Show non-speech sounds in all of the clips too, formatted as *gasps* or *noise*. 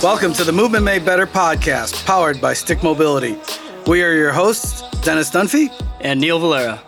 Welcome to the Movement Made Better podcast, powered by Stick Mobility. We are your hosts, Dennis Dunphy and Neil Valera.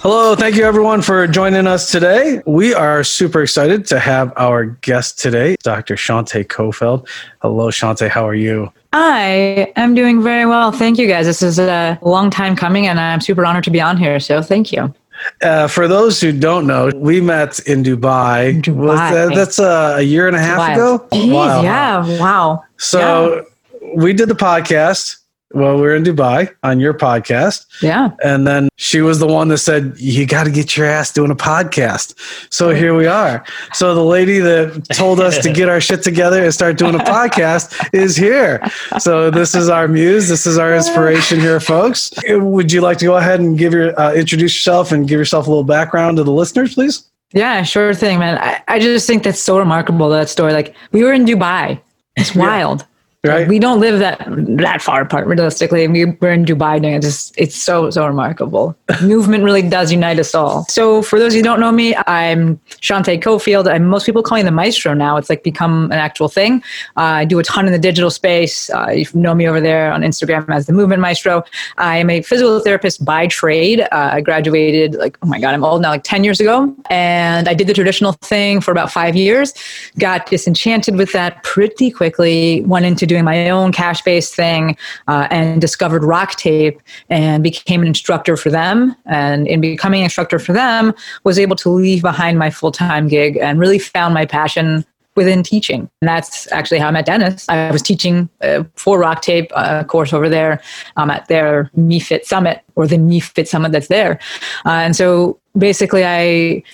Hello, thank you everyone for joining us today. We are super excited to have our guest today, Dr. Shante Cofield. Hello, Shante, how are you? I am doing very well. Thank you guys. This is a long time coming, and I'm super honored to be on here. So thank you. Uh, for those who don't know, we met in Dubai. Dubai. That, that's uh, a year and a half ago. Jeez, wow. Yeah. Wow. So yeah. we did the podcast well, we are in Dubai on your podcast. Yeah. And then she was the one that said, You got to get your ass doing a podcast. So here we are. So the lady that told us to get our shit together and start doing a podcast is here. So this is our muse. This is our inspiration here, folks. Would you like to go ahead and give your uh, introduce yourself and give yourself a little background to the listeners, please? Yeah, sure thing, man. I, I just think that's so remarkable, that story. Like, we were in Dubai. It's wild. Yeah. Right. We don't live that that far apart realistically. We, we're in Dubai doing it. Just, it's so, so remarkable. *laughs* Movement really does unite us all. So for those who don't know me, I'm Shante Cofield. And most people call me the maestro now. It's like become an actual thing. Uh, I do a ton in the digital space. Uh, you know me over there on Instagram as the movement maestro. I am a physical therapist by trade. Uh, I graduated like, oh my God, I'm old now, like 10 years ago. And I did the traditional thing for about five years. Got disenchanted with that pretty quickly. Went into doing my own cash based thing uh, and discovered RockTape and became an instructor for them. And in becoming an instructor for them, was able to leave behind my full time gig and really found my passion within teaching. And that's actually how I met Dennis. I was teaching uh, for RockTape uh, course over there um, at their MeFit Summit or the MeFit Summit that's there. Uh, and so basically, I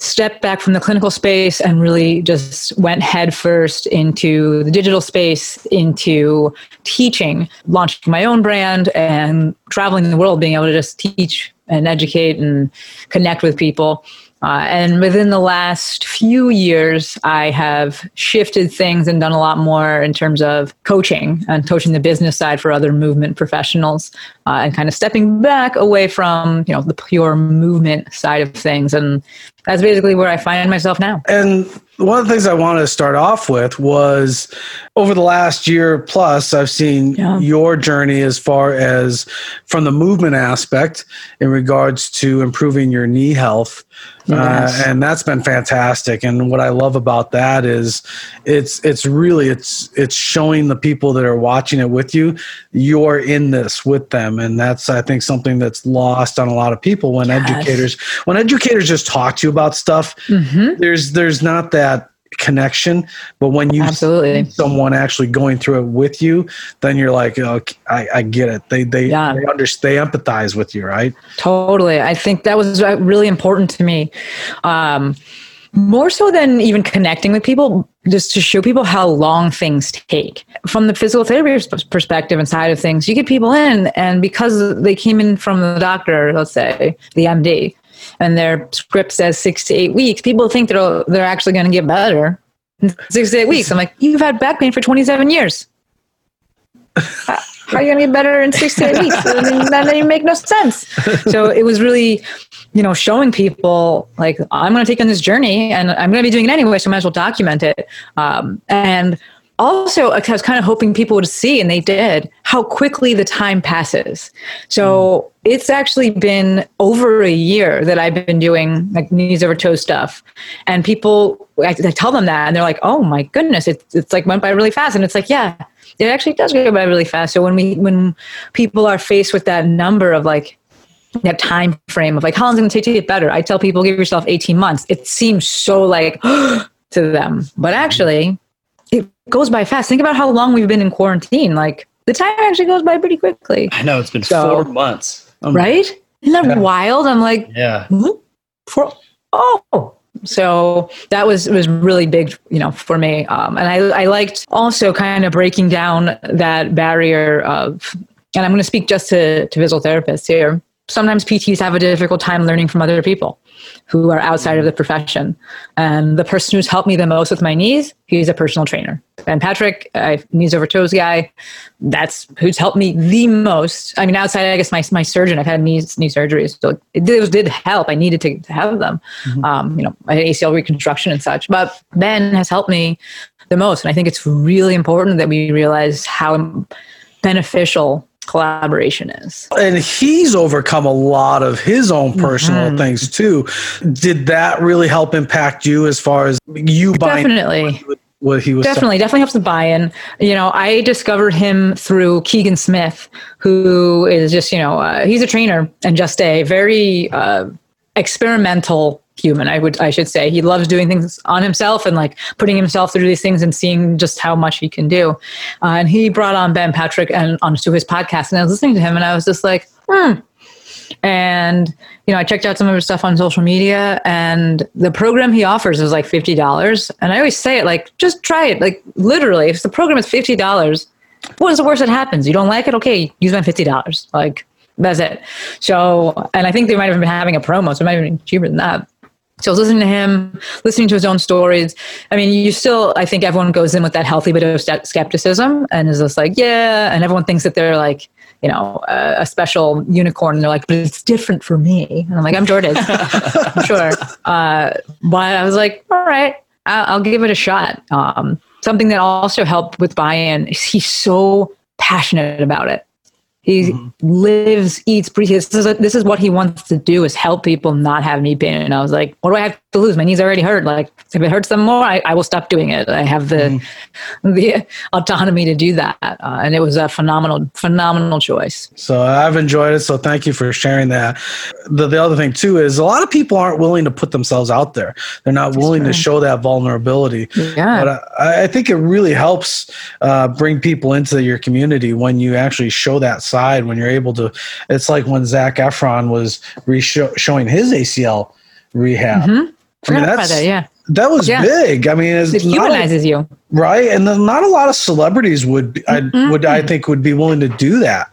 stepped back from the clinical space and really just went headfirst into the digital space, into teaching, launching my own brand and traveling the world, being able to just teach and educate and connect with people. Uh, and within the last few years, I have shifted things and done a lot more in terms of coaching and coaching the business side for other movement professionals, uh, and kind of stepping back away from you know the pure movement side of things. And that's basically where I find myself now. And one of the things I wanted to start off with was over the last year plus, I've seen yeah. your journey as far as from the movement aspect in regards to improving your knee health Yes. Uh, and that's been fantastic. And what I love about that is it's it's really it's it's showing the people that are watching it with you you're in this with them, and that's I think something that's lost on a lot of people when yes. educators when educators just talk to you about stuff. Mm-hmm. There's there's not that connection but when you Absolutely. see someone actually going through it with you then you're like oh, I, I get it. They they, yeah. they understand they empathize with you right? Totally. I think that was uh, really important to me. Um, more so than even connecting with people just to show people how long things take. From the physical therapy perspective and side of things you get people in and because they came in from the doctor let's say the md and their script says six to eight weeks, people think they're they're actually going to get better in six to eight weeks. I'm like, you've had back pain for 27 years. How are you going to get better in six to eight weeks? that doesn't make no sense. So it was really, you know, showing people like I'm going to take on this journey, and I'm going to be doing it anyway, so I might as well document it. Um, and also I was kind of hoping people would see, and they did, how quickly the time passes. So mm. it's actually been over a year that I've been doing like knees over toe stuff. And people, I, I tell them that, and they're like, oh my goodness, it's, it's like went by really fast. And it's like, yeah, it actually does go by really fast. So when we, when people are faced with that number of like, that time frame of like how long is it going to take to get better i tell people give yourself 18 months it seems so like *gasps* to them but actually goes by fast. Think about how long we've been in quarantine. Like the time actually goes by pretty quickly. I know it's been so, four months. Um, right? Isn't that yeah. wild? I'm like, yeah. For, oh, so that was was really big, you know, for me. Um, and I I liked also kind of breaking down that barrier of, and I'm going to speak just to to physical therapists here. Sometimes PTs have a difficult time learning from other people. Who are outside of the profession. And the person who's helped me the most with my knees, he's a personal trainer. Ben Patrick, I, knees over toes guy, that's who's helped me the most. I mean, outside, I guess my, my surgeon, I've had knees, knee surgeries, so it did, did help. I needed to, to have them. Mm-hmm. Um, you know, I had ACL reconstruction and such, but Ben has helped me the most. And I think it's really important that we realize how beneficial collaboration is. And he's overcome a lot of his own personal mm-hmm. things too. Did that really help impact you as far as you buying? Definitely. What he was definitely definitely helps the buy-in. You know, I discovered him through Keegan Smith, who is just you know uh, he's a trainer and just a very uh, experimental human. I would i should say he loves doing things on himself and like putting himself through these things and seeing just how much he can do. Uh, and he brought on ben patrick and onto his podcast and i was listening to him and i was just like hmm. And you know i checked out some of his stuff on social media and the program he offers is like $50 and i always say it like just try it. Like literally if the program is $50 what is the worst that happens? You don't like it? Okay you spend $50 like that's it. So and i think they might have been having a promo so it might have been cheaper than that so I was listening to him, listening to his own stories. I mean, you still, I think everyone goes in with that healthy bit of skepticism and is just like, yeah. And everyone thinks that they're like, you know, uh, a special unicorn. And they're like, but it's different for me. And I'm like, I'm Jordan. *laughs* sure. Uh, but I was like, all right, I'll, I'll give it a shot. Um, something that also helped with buy-in is he's so passionate about it. He mm-hmm. lives, eats, breathes. This is, a, this is what he wants to do is help people not have knee pain. And I was like, what do I have to lose? My knees already hurt. Like if it hurts them more, I, I will stop doing it. I have the mm-hmm. *laughs* the autonomy to do that. Uh, and it was a phenomenal, phenomenal choice. So I've enjoyed it. So thank you for sharing that. The, the other thing too is a lot of people aren't willing to put themselves out there. They're not willing to show that vulnerability. Yeah. But I, I think it really helps uh, bring people into your community when you actually show that side when you're able to. It's like when Zac Efron was re- showing his ACL rehab. Mm-hmm. I mean, that's, that, yeah. That was yeah. big. I mean, it humanizes a, you, right? And then not a lot of celebrities would, mm-hmm. I would, I think, would be willing to do that.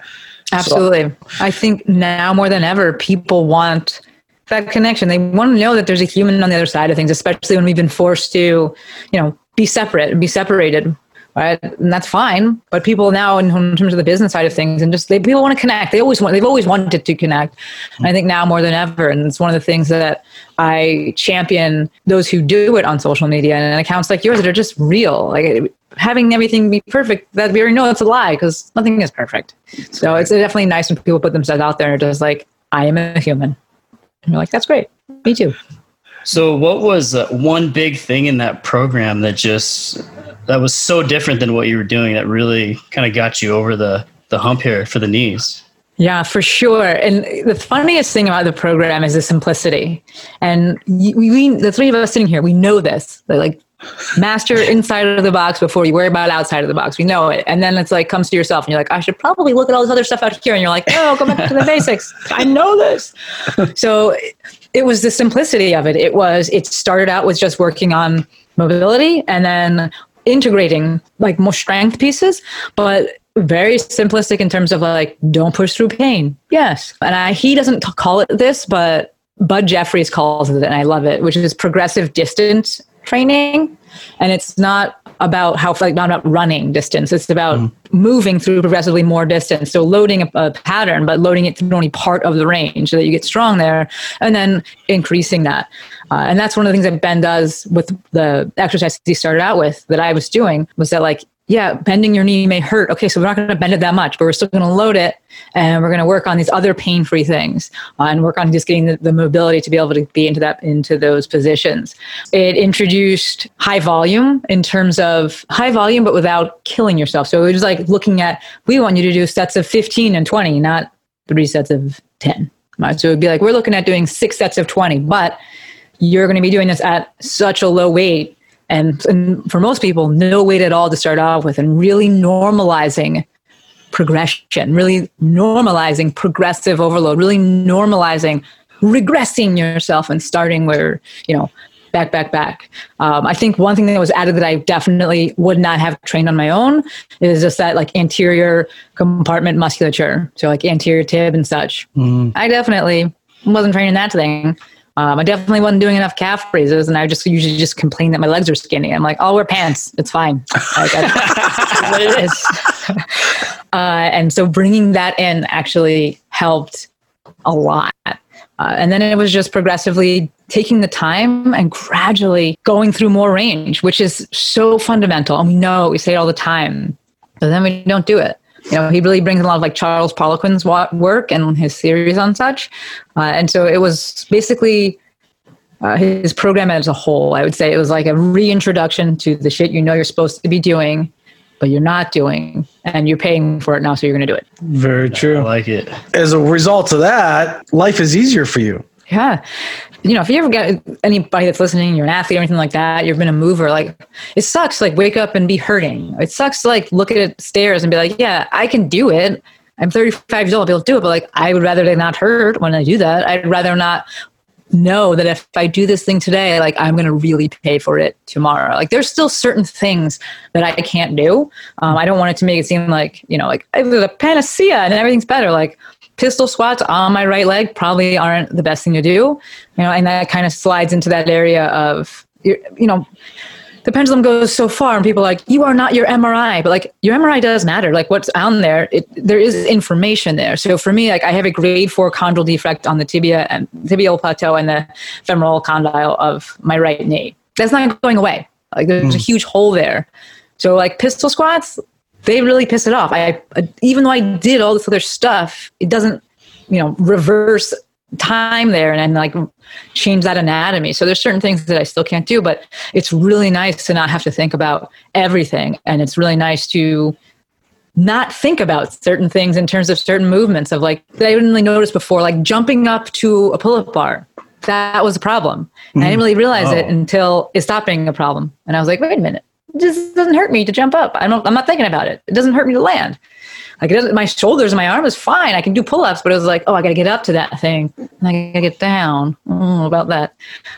Absolutely. So. I think now more than ever, people want that connection. They want to know that there's a human on the other side of things, especially when we've been forced to, you know, be separate, and be separated right? And that's fine. But people now, in, in, terms of the business side of things, and just they people want to connect. They always want. They've always wanted to connect. And I think now more than ever, and it's one of the things that I champion those who do it on social media and accounts like yours that are just real. Like having everything be perfect, that we already know it's a lie because nothing is perfect. So it's definitely nice when people put themselves out there and are just like, I am a human. And you're like, that's great. Me too. So, what was uh, one big thing in that program that just that was so different than what you were doing that really kind of got you over the the hump here for the knees. Yeah, for sure. And the funniest thing about the program is the simplicity. And we, we the three of us sitting here, we know this. like master inside of the box before you worry about outside of the box. We know it. And then it's like comes to yourself and you're like, I should probably look at all this other stuff out here. And you're like, no, go back to the basics. I know this. *laughs* So it was the simplicity of it. It was, it started out with just working on mobility and then integrating like more strength pieces, but very simplistic in terms of like don't push through pain. Yes, and I, he doesn't call it this, but Bud Jeffries calls it, and I love it, which is progressive distance training, and it's not about how like not about running distance. It's about mm. moving through progressively more distance. So loading a, a, pattern, but loading it through only part of the range so that you get strong there, and then increasing that. Uh, and that's one of the things that Ben does with the exercise he started out with that I was doing was that like yeah, bending your knee may hurt. Okay, so we're not going to bend it that much, but we're still going to load it and we're going to work on these other pain-free things uh, and work on just getting the, the, mobility to be able to be into that into those positions. It introduced high volume in terms of high volume, but without killing yourself. So it was like looking at we want you to do sets of 15 and 20, not three sets of 10. Right? So it would be like we're looking at doing six sets of 20, but you're going to be doing this at such a low weight and, and for most people, no weight at all to start off with, and really normalizing progression, really normalizing progressive overload, really normalizing regressing yourself and starting where, you know, back, back, back. Um, I think one thing that was added that I definitely would not have trained on my own is just that like anterior compartment musculature. So like anterior tib and such. Mm. I definitely wasn't training that thing Um, I definitely wasn't doing enough calf raises, and I just usually just complain that my legs are skinny. I'm like, I'll wear pants. It's fine. Like, that's *laughs* what it is. *laughs* uh, and so bringing that in actually helped a lot. Uh, and then it was just progressively taking the time and gradually going through more range, which is so fundamental. And we know we say it all the time, but then we don't do it. You know, he really brings a lot of like Charles Poliquin's work and his theories on such. Uh, and so it was basically uh, his program as a whole. I would say it was like a reintroduction to the shit you know you're supposed to be doing, but you're not doing, and you're paying for it now, so you're going to do it. Very true. I like it. As a result of that, life is easier for you. Yeah. You know, if you ever get anybody that's listening, you're an athlete or anything like that, you've been a mover, like it sucks like wake up and be hurting. It sucks like look at stairs and be like, yeah, I can do it. I'm 35 years old, I'll be able to do it. But like, I would rather not hurt when I do that. I'd rather not know that if I do this thing today, like I'm going to really pay for it tomorrow. Like there's still certain things that I can't do. Um, I don't want it to make it seem like, you know, like there's a panacea and everything's better. Like pistol squats on my right leg probably aren't the best thing to do, you know, and that kind of slides into that area of, you know, the pendulum goes so far and people are like, you are not your MRI, but like your MRI does matter. Like what's on there, it, there is information there. So for me, like I have a grade four chondral defect on the tibia and tibial plateau and the femoral condyle of my right knee. That's not going away. Like there's mm. a hmm. huge hole there. So like pistol squats, they really piss it off. I, even though I did all this other stuff, it doesn't, you know, reverse time there and, and like change that anatomy. So there's certain things that I still can't do, but it's really nice to not have to think about everything. And it's really nice to not think about certain things in terms of certain movements of like that I didn't really notice before, like jumping up to a pull-up bar. That was a problem. And I didn't mm-hmm. really realize oh. it until it stopped being a problem. And I was like, wait a minute, just doesn't hurt me to jump up. I'm not, I'm not thinking about it. It doesn't hurt me to land. Like it doesn't, my shoulders and my arm is fine. I can do pull ups, but it was like, oh, I got to get up to that thing. And I got to get down. Mm, about that.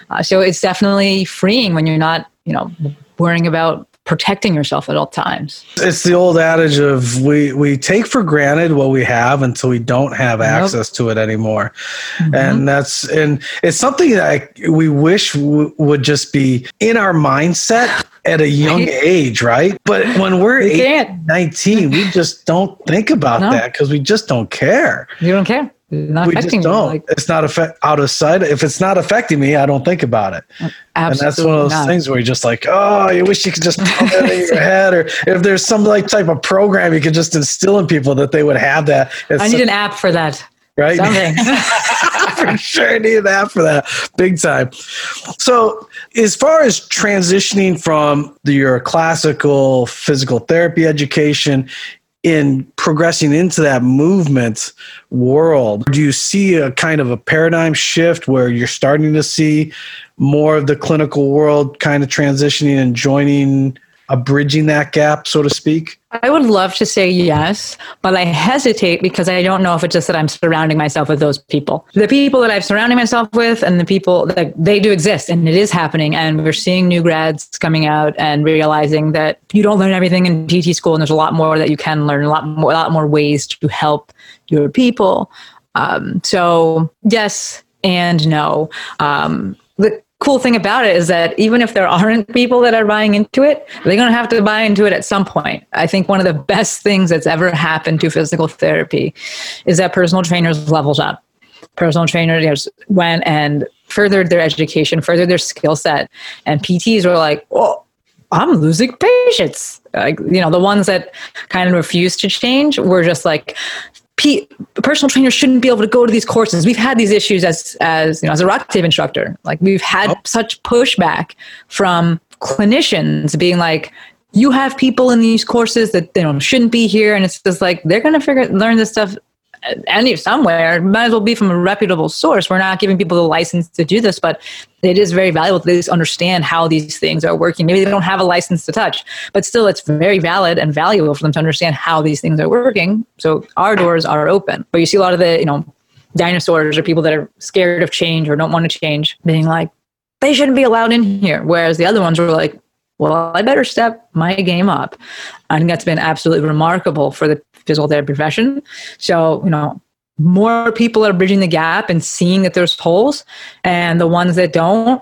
Uh, so it's definitely freeing when you're not, you know, worrying about protecting yourself at all times. It's the old adage of we we take for granted what we have until we don't have yep. access to it anymore. Mm-hmm. And that's and it's something that we wish w- would just be in our mindset at a young age, right? But when we're we 18, 19, we just don't think about no. that because we just don't care. You don't care. Not we just don't. Like, it's not affect out of sight. If it's not affecting me, I don't think about it. Mm, and that's one of those not. things where you're just like, oh, you wish you could just put that in your *laughs* head, or if there's some like type of program you could just instill in people that they would have that. It's I need an app for that. Right. *laughs* *laughs* *laughs* for sure, need an app for that, big time. So, as far as transitioning from the, your classical physical therapy education in progressing into that movement world do you see a kind of a paradigm shift where you're starting to see more of the clinical world kind of transitioning and joining a bridging that gap, so to speak? I would love to say yes, but I hesitate because I don't know if it's just that I'm surrounding myself with those people. The people that I'm surrounding myself with and the people that they do exist and it is happening. And we're seeing new grads coming out and realizing that you don't learn everything in PT school and there's a lot more that you can learn, a lot more, a lot more ways to help your people. Um, so yes and no. Um, the cool thing about it is that even if there aren't people that are buying into it, they're going to have to buy into it at some point. I think one of the best things that's ever happened to physical therapy is that personal trainers levels up. Personal trainers went and furthered their education, furthered their skill set, and PTs were like, "Oh, I'm losing patients." Like you know, the ones that kind of refused to change were just like, P- personal trainers shouldn't be able to go to these courses. We've had these issues as as you know as a RockTape instructor. Like we've had oh. such pushback from clinicians being like, you have people in these courses that you know shouldn't be here, and it's just like they're gonna figure learn this stuff any somewhere might as well be from a reputable source. We're not giving people the license to do this but it is very valuable to just understand how these things are working. Maybe they don't have a license to touch but still it's very valid and valuable for them to understand how these things are working. So our doors are open. But you see a lot of the you know dinosaurs or people that are scared of change or don't want to change being like they shouldn't be allowed in here. Whereas the other ones were like well, I better step my game up. I think that's been absolutely remarkable for the physical therapy profession. So, you know, more people are bridging the gap and seeing that there's holes, and the ones that don't,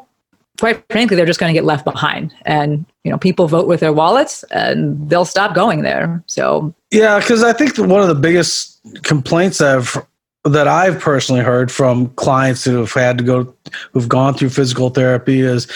quite frankly, they're just going to get left behind. And you know, people vote with their wallets, and they'll stop going there. So yeah, because I think one of the biggest complaints I've that I've personally heard from clients who have had to go, who've gone through physical therapy is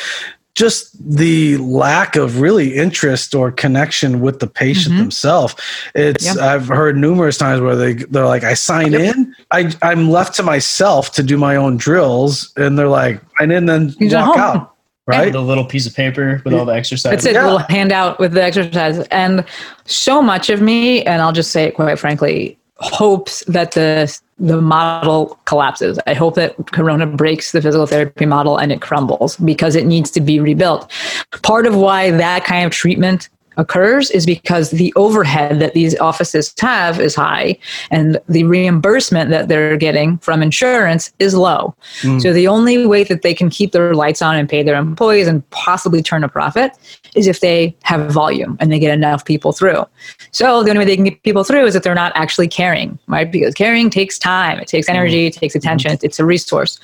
just the lack of really interest or connection with the patient mm-hmm. themselves. It's yep. I've heard numerous times where they they're like, I sign yep. in, I I'm left to myself to do my own drills, and they're like, and then then walk out. Right, the little piece of paper with all the exercises. It's a yeah. little handout with the exercise, and so much of me, and I'll just say it quite frankly, hopes that the the model collapses. I hope that Corona breaks the physical therapy model and it crumbles because it needs to be rebuilt. Part of why that kind of treatment occurs is because the overhead that these offices have is high and the reimbursement that they're getting from insurance is low. Mm. So the only way that they can keep their lights on and pay their employees and possibly turn a profit is if they have volume and they get enough people through. So the only way they can get people through is if they're not actually caring, right? Because caring takes time, it takes energy, it takes attention, it's a resource.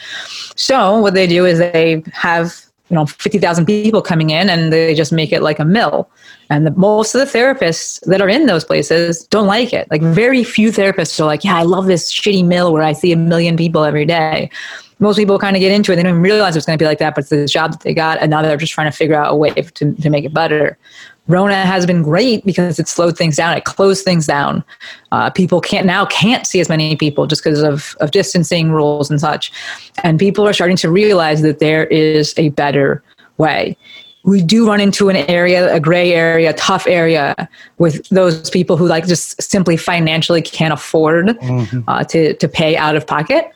So what they do is they have you know 50,000 people coming in and they just make it like a mill and the, most of the therapists that are in those places don't like it like very few therapists are like yeah i love this shitty mill where i see a million people every day most people kind of get into it they don't even realize it's going to be like that but it's the job that they got and now they're just trying to figure out a way to, to make it better Rona has been great because it slowed things down. It closed things down. Uh, people can't now can't see as many people just because of, of distancing rules and such. And people are starting to realize that there is a better way. We do run into an area, a gray area, tough area with those people who like just simply financially can't afford mm-hmm. uh, to to pay out of pocket.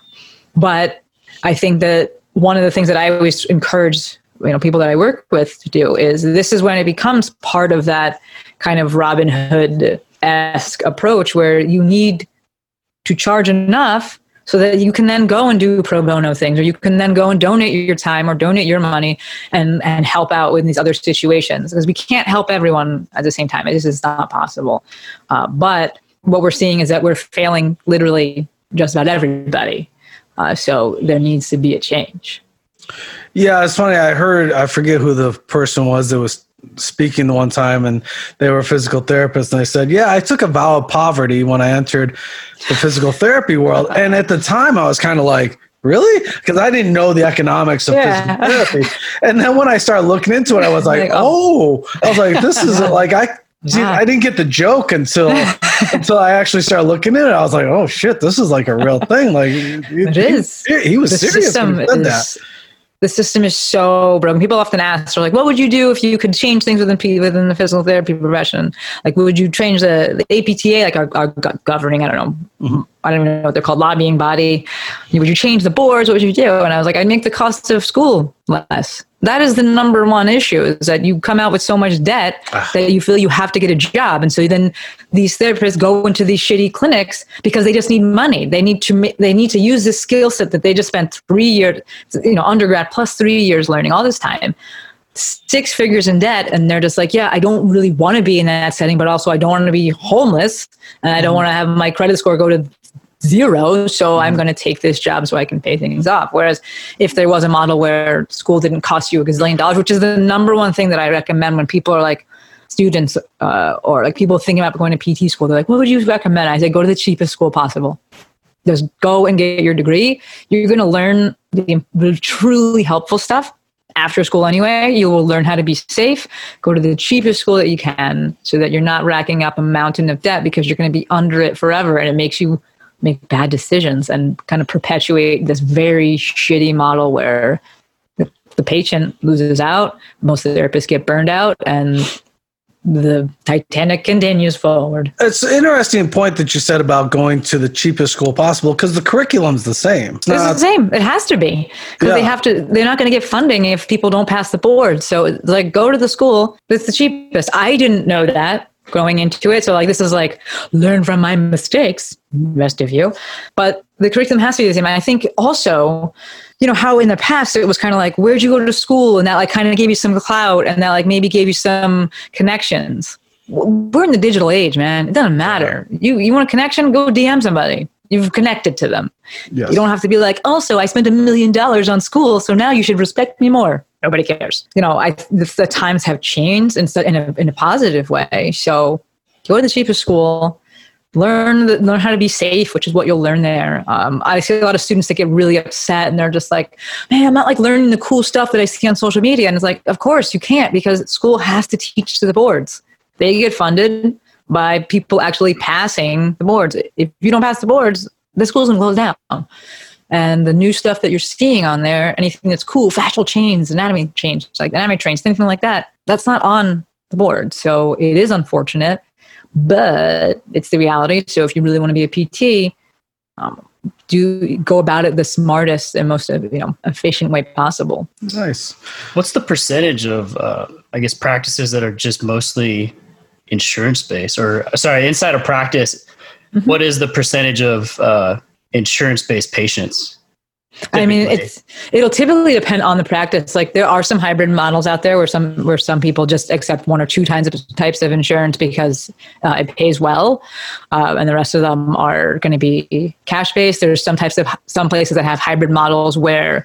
But I think that one of the things that I always encourage you know people that I work with to do is this is when it becomes part of that kind of Robin Hood esque approach where you need to charge enough so that you can then go and do pro bono things or you can then go and donate your time or donate your money and and help out with these other situations because we can't help everyone at the same time. It is not possible. Uh, but what we're seeing is that we're failing literally just about everybody. Uh, so there needs to be a change. Yeah, it's funny. I heard I forget who the person was that was speaking the one time, and they were physical therapist, and they said, "Yeah, I took a vow of poverty when I entered the physical therapy world." *laughs* And at the time, I was kind of like, "Really?" Because I didn't know the economics of yeah. physical therapy. *laughs* And then when I started looking into it, I was like, oh. "Oh!" I was like, "This is *laughs* like I." I didn't get the joke until until I actually started looking at it. I was like, "Oh shit, this is like a real thing!" Like it he, is. He, he was the serious said is, that the system is so broken. People often ask, "Are like, what would you do if you could change things within within the physical therapy profession? Like, would you change the, the APTA, like our, our governing? I don't know, mm-hmm. I don't even know what they're called, lobbying body. Would you change the boards? What would you do?" And I was like, "I'd make the cost of school less." That is the number one issue is that you come out with so much debt ah. that you feel you have to get a job and so then these therapists go into these shitty clinics because they just need money they need to they need to use this skill set that they just spent three years you know undergrad plus three years learning all this time six figures in debt and they're just like yeah i don't really want to be in that setting but also i don't want to be homeless and i don't mm-hmm. want to have my credit score go to zero. So I'm mm-hmm. going to take this job so I can pay things off. Whereas if there was a model where school didn't cost you a gazillion dollars, which is the number one thing that I recommend when people are like students uh, or like people thinking about going to PT school, they're like, what would you recommend? I say, go to the cheapest school possible. Just go and get your degree. You're going to learn the, the truly helpful stuff after school anyway. You will learn how to be safe. Go to the cheapest school that you can so that you're not racking up a mountain of debt because you're going to be under it forever and it makes you make bad decisions and kind of perpetuate this very shitty model where the, the patient loses out, most of the therapists get burned out, and the Titanic continues forward. It's an interesting point that you said about going to the cheapest school possible because the curriculum's the same. It's, it's the same. It has to be because yeah. they have to. They're not going to get funding if people don't pass the board. So like, go to the school that's the cheapest. I didn't know that going into it. So like this is like learn from my mistakes, rest of you. But the curriculum has to be the same. And I think also, you know, how in the past it was kind of like, where'd you go to school? And that like kind of gave you some clout and that like maybe gave you some connections. We're in the digital age, man. It doesn't matter. You you want a connection? Go DM somebody. You've connected to them. Yes. You don't have to be like, oh, also, I spent a million dollars on school, so now you should respect me more. Nobody cares. You know, I the, the times have changed in, in, a, in a positive way. So go to the cheapest school, learn the, learn how to be safe, which is what you'll learn there. Um, I see a lot of students that get really upset and they're just like, "Man, I'm not like learning the cool stuff that I see on social media." And it's like, of course you can't because school has to teach to the boards. They get funded by people actually passing the boards. If you don't pass the boards, the school's gonna close down. And the new stuff that you're seeing on there, anything that's cool, fascial chains, anatomy chains, like anatomy trains, anything like that, that's not on the board. So it is unfortunate, but it's the reality. So if you really want to be a PT, um, do go about it the smartest and most you know efficient way possible. Nice. What's the percentage of uh, I guess practices that are just mostly insurance based or sorry inside of practice mm-hmm. what is the percentage of uh, insurance based patients Typically. I mean, it's it'll typically depend on the practice. Like there are some hybrid models out there where some where some people just accept one or two kinds of types of insurance because uh, it pays well, uh, and the rest of them are going to be cash based. There's some types of some places that have hybrid models where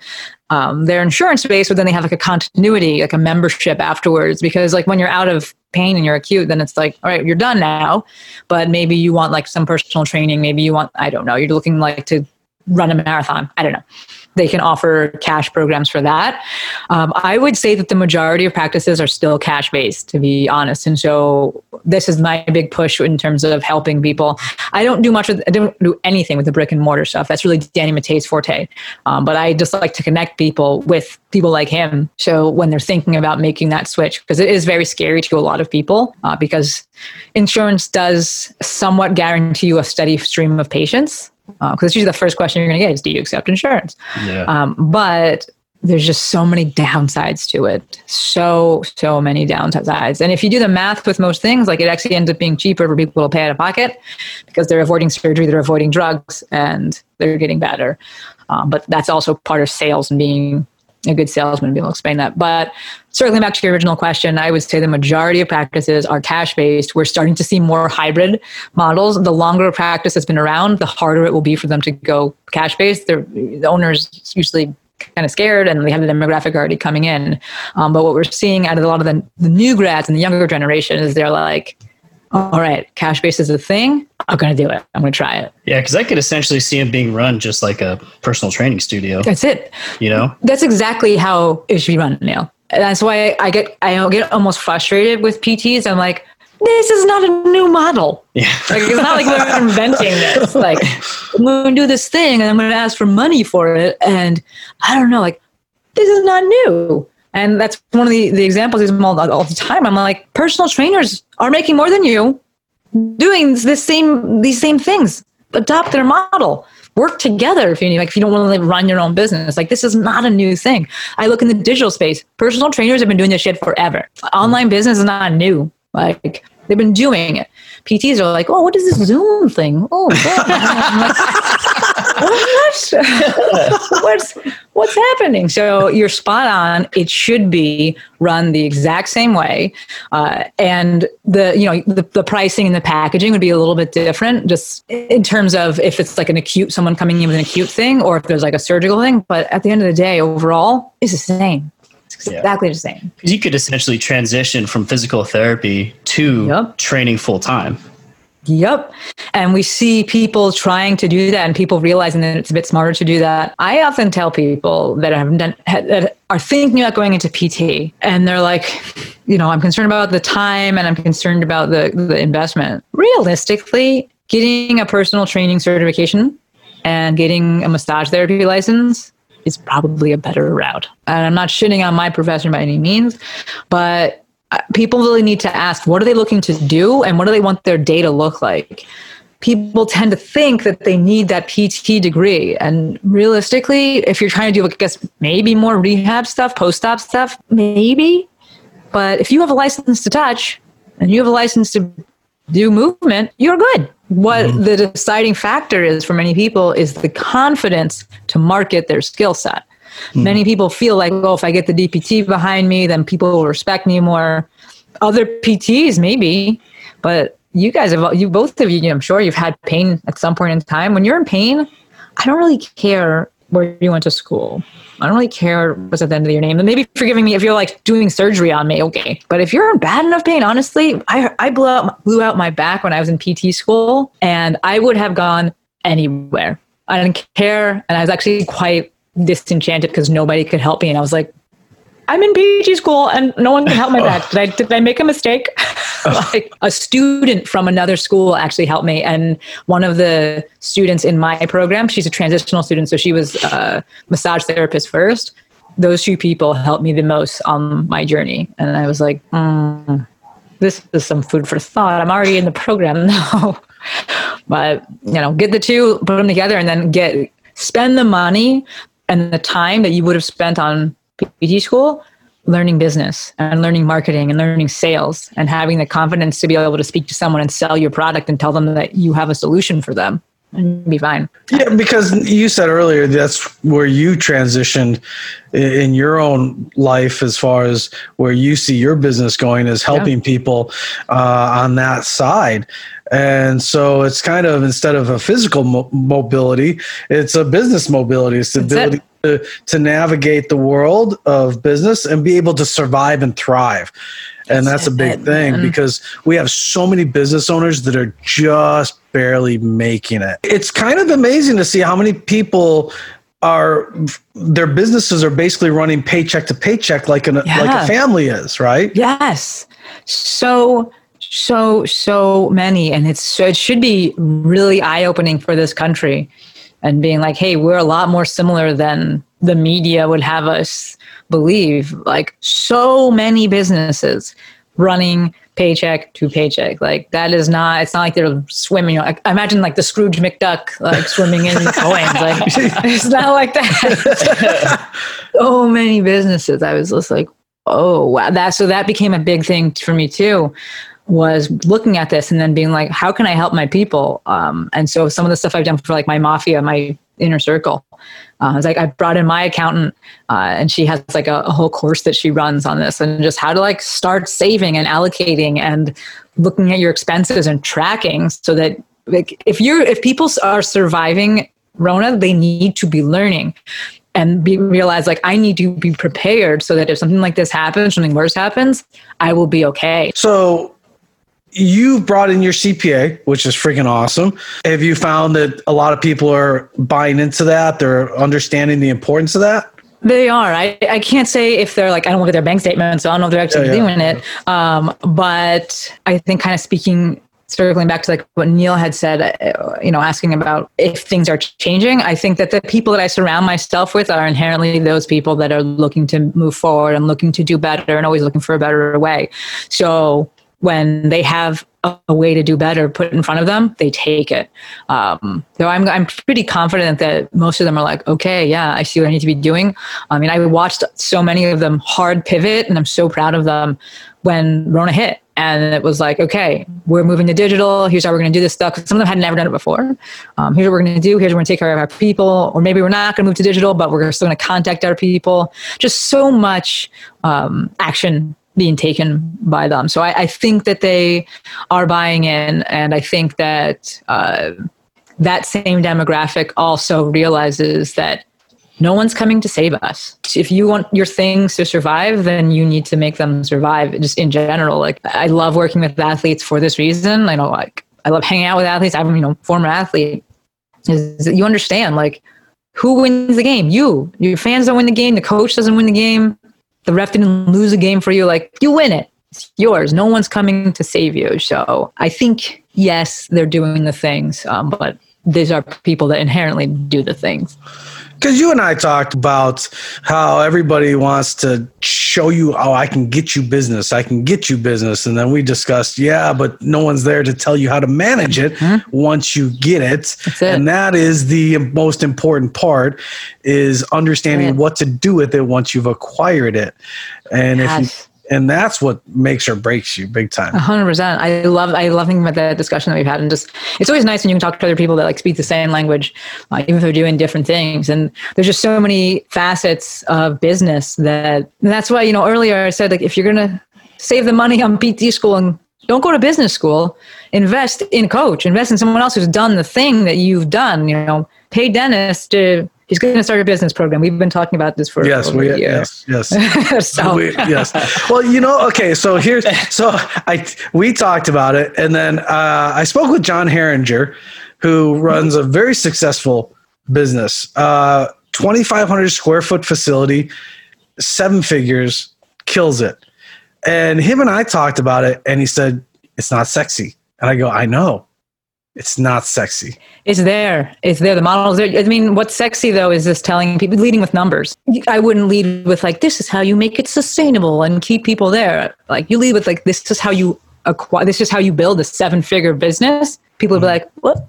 um, they're insurance base, but then they have like a continuity, like a membership afterwards. Because like when you're out of pain and you're acute, then it's like, all right, you're done now. But maybe you want like some personal training. Maybe you want, I don't know, you're looking like to run a marathon. I don't know. They can offer cash programs for that. Um, I would say that the majority of practices are still cash based, to be honest. And so this is my big push in terms of helping people. I don't do much with, I don't do anything with the brick and mortar stuff. That's really Danny Matta's forte. Um, but I just like to connect people with people like him. So when they're thinking about making that switch, because it is very scary to a lot of people, uh, because insurance does somewhat guarantee you a steady stream of patients because uh, it's usually the first question you're going to get is do you accept insurance? Yeah. Um, but there's just so many downsides to it. So so many downsides. And if you do the math with most things like it actually ends up being cheaper for people to pay out of pocket because they're avoiding surgery they're avoiding drugs and they're getting better. Um, but that's also part of sales and being a good salesman to be able to explain that. But circling back to your original question, I would say the majority of practices are cash based. We're starting to see more hybrid models. The longer a practice has been around, the harder it will be for them to go cash based. The owners usually kind of scared and they have the demographic already coming in. Um, but what we're seeing out of a lot of the, the new grads and the younger generation is they're like, all right, cash base is a thing. I'm going to do it. I'm going to try it. Yeah, because I could essentially see it being run just like a personal training studio. That's it. You know, that's exactly how it should be run, Neil. And that's why I get I get almost frustrated with PTs. I'm like, this is not a new model. Yeah. *laughs* Like it's not like we're inventing this. Like I'm going to do this thing and I'm going to ask for money for it, and I don't know. Like this is not new. And that's one of the, the examples is all, all the time. I'm like, personal trainers are making more than you doing this same these same things. Adopt their model. Work together if you need, like if you don't want to run your own business. Like this is not a new thing. I look in the digital space. Personal trainers have been doing this shit forever. Online business is not new. Like they've been doing it. PTs are like, oh, what is this Zoom thing? Oh, *laughs* what? *laughs* what's what's happening? So you're spot on. It should be run the exact same way, uh, and the you know the, the pricing and the packaging would be a little bit different, just in terms of if it's like an acute someone coming in with an acute thing, or if there's like a surgical thing. But at the end of the day, overall, it's the same. It's exactly yeah. the same. Because you could essentially transition from physical therapy to yep. training full time. Yep. And we see people trying to do that and people realizing that it's a bit smarter to do that. I often tell people that have done that are thinking about going into PT and they're like, you know, I'm concerned about the time and I'm concerned about the, the investment. Realistically, getting a personal training certification and getting a massage therapy license is probably a better route. And I'm not shitting on my profession by any means, but people really need to ask what are they looking to do and what do they want their day to look like? People tend to think that they need that PT degree. And realistically, if you're trying to do, I guess, maybe more rehab stuff, post op stuff, maybe. But if you have a license to touch and you have a license to do movement, you're good. What mm-hmm. the deciding factor is for many people is the confidence to market their skill set. Mm-hmm. Many people feel like, oh, if I get the DPT behind me, then people will respect me more. Other PTs, maybe, but you guys have, you both of you, I'm sure you've had pain at some point in time. When you're in pain, I don't really care where you went to school. I don't really care what's at the end of your name. And maybe forgiving me if you're like doing surgery on me, okay. But if you're in bad enough pain, honestly, I I blew out blew out my back when I was in PT school, and I would have gone anywhere. I didn't care, and I was actually quite disenchanted because nobody could help me, and I was like, I'm in PT school and no one can help my back. Did I did I make a mistake? *laughs* like a student from another school actually helped me, and one of the students in my program, she's a transitional student, so she was a massage therapist first. Those two people helped me the most on my journey, and I was like, mm, "This is some food for thought." I'm already in the program *laughs* now, but you know, get the two, put them together, and then get spend the money and the time that you would have spent on PT school, learning business and learning marketing and learning sales and having the confidence to be able to speak to someone and sell your product and tell them that you have a solution for them and be fine. Yeah, because you said earlier that's where you transitioned in your own life as far as where you see your business going is helping yeah. people uh, on that side. And so it's kind of instead of a physical mo- mobility, it's a business mobility. It's the that's ability. It to, to navigate the world of business and be able to survive and thrive. And that's a big thing mm-hmm. because we have so many business owners that are just barely making it. It's kind of amazing to see how many people are their businesses are basically running paycheck to paycheck like an yeah. like a family is, right? Yes. So so so many and it's so it should be really eye-opening for this country and being like, hey, we're a lot more similar than the media would have us believe. Like so many businesses running paycheck to paycheck. Like that is not. It's not like they're swimming. I imagine like the Scrooge McDuck like swimming in *laughs* coins. Like it's not like that. *laughs* so many businesses. I was just like, oh wow. That so that became a big thing for me too was looking at this and then being like, how can I help my people? Um, and so some of the stuff I've done for like my mafia, my inner circle, uh, I was like, I brought in my accountant uh, and she has like a, a, whole course that she runs on this and just how to like start saving and allocating and looking at your expenses and tracking so that like if you're, if people are surviving Rona, they need to be learning and be realize like I need to be prepared so that if something like this happens, something worse happens, I will be okay. So you brought in your CPA, which is freaking awesome. Have you found that a lot of people are buying into that? They're understanding the importance of that? They are. I, I can't say if they're like, I don't look at their bank statements, so I don't know if they're actually yeah, yeah, doing yeah. it. Um, but I think kind of speaking, circling back to like what Neil had said, uh, you know, asking about if things are changing, I think that the people that I surround myself with are inherently those people that are looking to move forward and looking to do better and always looking for a better way. So when they have a, way to do better put in front of them, they take it. Um, so I'm, I'm pretty confident that most of them are like, okay, yeah, I see what I need to be doing. I mean, I watched so many of them hard pivot, and I'm so proud of them when Rona hit. And it was like, okay, we're moving to digital. Here's how we're going to do this stuff. Some of them had never done it before. Um, here's what we're going to do. Here's we're going to take care of our people. Or maybe we're not going to move to digital, but we're still going to contact our people. Just so much um, action being taken by them. So I, I, think that they are buying in, and I think that uh, that same demographic also realizes that no one's coming to save us. If you want your things to survive, then you need to make them survive. Just in general, like I love working with athletes for this reason. I know, like I love hanging out with athletes. I'm, you know, former athlete. Is you understand like who wins the game? You. Your fans don't win the game. The coach doesn't win the game the ref didn't lose a game for you, like you win it. It's yours. No one's coming to save you. So I think, yes, they're doing the things, um, but these are people that inherently do the things because you and I talked about how everybody wants to show you, oh, I can get you business, I can get you business, and then we discussed, yeah, but no one's there to tell you how to manage it mm-hmm. once you get it. it. and that is the most important part is understanding what to do with it once you've acquired it. And if you and that's what makes or breaks you big time. hundred percent. I love, I love thinking about the discussion that we've had, and just it's always nice when you can talk to other people that like speak the same language, uh, even if they're doing different things. And there's just so many facets of business that that's why you know earlier I said like if you're gonna save the money on PT school and don't go to business school, invest in coach, invest in someone else who's done the thing that you've done. You know, pay Dennis to he's going to start a business program. We've been talking about this for yes, we, yes, yes, *laughs* so. we, yes. Well, you know, okay. So here's so I we talked about it, and then uh, I spoke with John Herringer, who runs a very successful business, uh, twenty five hundred square foot facility, seven figures, kills it. And him and I talked about it, and he said it's not sexy, and I go, I know. It's not sexy. It's there. It's there. The model's there. I mean, what's sexy though is this telling people, leading with numbers. I wouldn't lead with like, this is how you make it sustainable and keep people there. Like you lead with like, this is how you acquire, this is how you build a seven figure business. People would be like, what?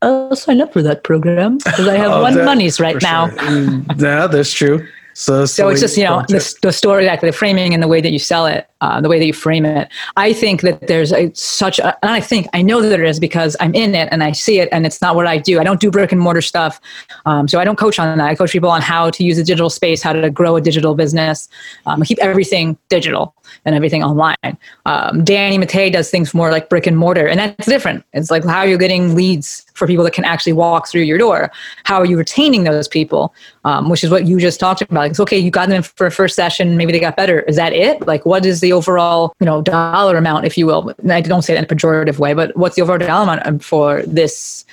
I'll sign up for that program because I have *laughs* oh, one that, monies right now. Sure. Mm, yeah, that's true. So, so it's just you know the, the story, like the framing and the way that you sell it, uh, the way that you frame it. I think that there's a, such, a, and I think I know that there is because I'm in it and I see it, and it's not what I do. I don't do brick and mortar stuff, um, so I don't coach on that. I coach people on how to use the digital space, how to grow a digital business, um, keep everything digital and everything online. Um, Danny Matta does things more like brick and mortar, and that's different. It's like how are you're getting leads for people that can actually walk through your door. How are you retaining those people? Um, which is what you just talked about. It's okay, you got them for a first session, maybe they got better. Is that it? Like, what is the overall, you know, dollar amount, if you will? And I don't say that in a pejorative way, but what's the overall dollar amount um, for this?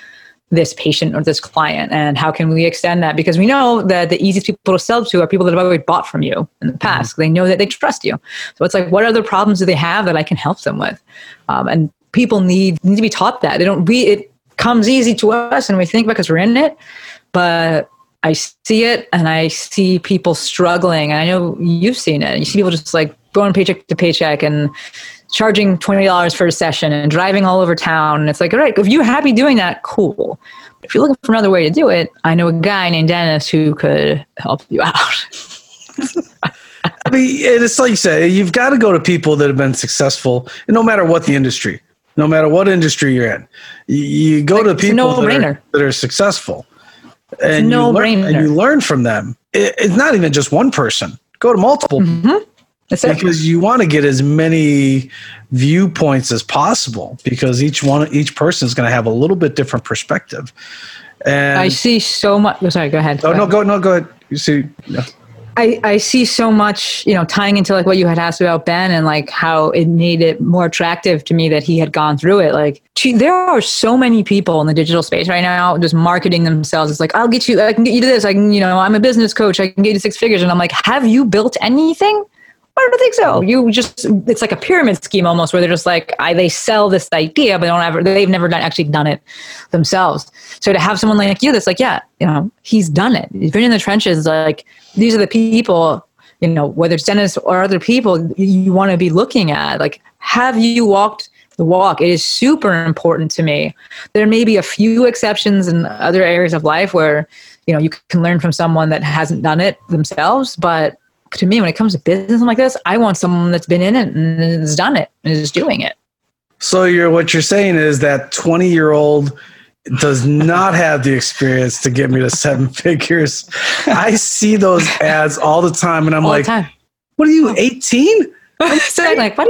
This patient or this client and how can we extend that? Because we know that the easiest people to sell to are people that have already bought from you in the past. Mm-hmm. they know that they trust you. So it's like what other problems do they have that i can help them with? Um, and people need need to be taught that. They don't we it comes easy to us and we think because we're in it but i see it and i see people struggling. And i know you've seen it. You see people just like going paycheck to paycheck and charging $20 for a session and driving all over town. And it's like, all right, if you're happy doing that, cool. If you're looking for another way to do it, I know a guy named Dennis who could help you out. *laughs* I mean, it's like you said, you've got to go to people that have been successful, no matter what the industry, no matter what industry you're in. You go like, to people that are, that are, successful, and no you, learn, and you learn from them. It, it's not even just one person. Go to multiple. Mm-hmm because you want to get as many viewpoints as possible because each one each person is going to have a little bit different perspective and i see so much oh, sorry go ahead oh go no ahead. go no go ahead you see yeah. I, I see so much, you know, tying into like what you had asked about Ben and like how it made it more attractive to me that he had gone through it. Like, there are so many people in the digital space right now just marketing themselves. It's like, I'll get you, I can get you to this. I can, you know, I'm a business coach. I can get you six figures. And I'm like, have you built anything? I don't think so. Oh, you just it's like a pyramid scheme almost where they're just like I, they sell this idea, but don't ever they've never done actually done it themselves. So to have someone like you that's like, yeah, you know, he's done it. He's been in the trenches. Like these are the people, you know, whether it's Dennis or other people you want to be looking at. Like, have you walked the walk? It is super important to me. There may be a few exceptions in other areas of life where you know you can learn from someone that hasn't done it themselves, but to me, when it comes to business like this, I want someone that's been in it and has done it and is doing it. So you're what you're saying is that 20 year old does not have the experience to get me to seven *laughs* figures. I see those ads all the time, and I'm all like, "What are you, 18?" *laughs* exactly. Like, what?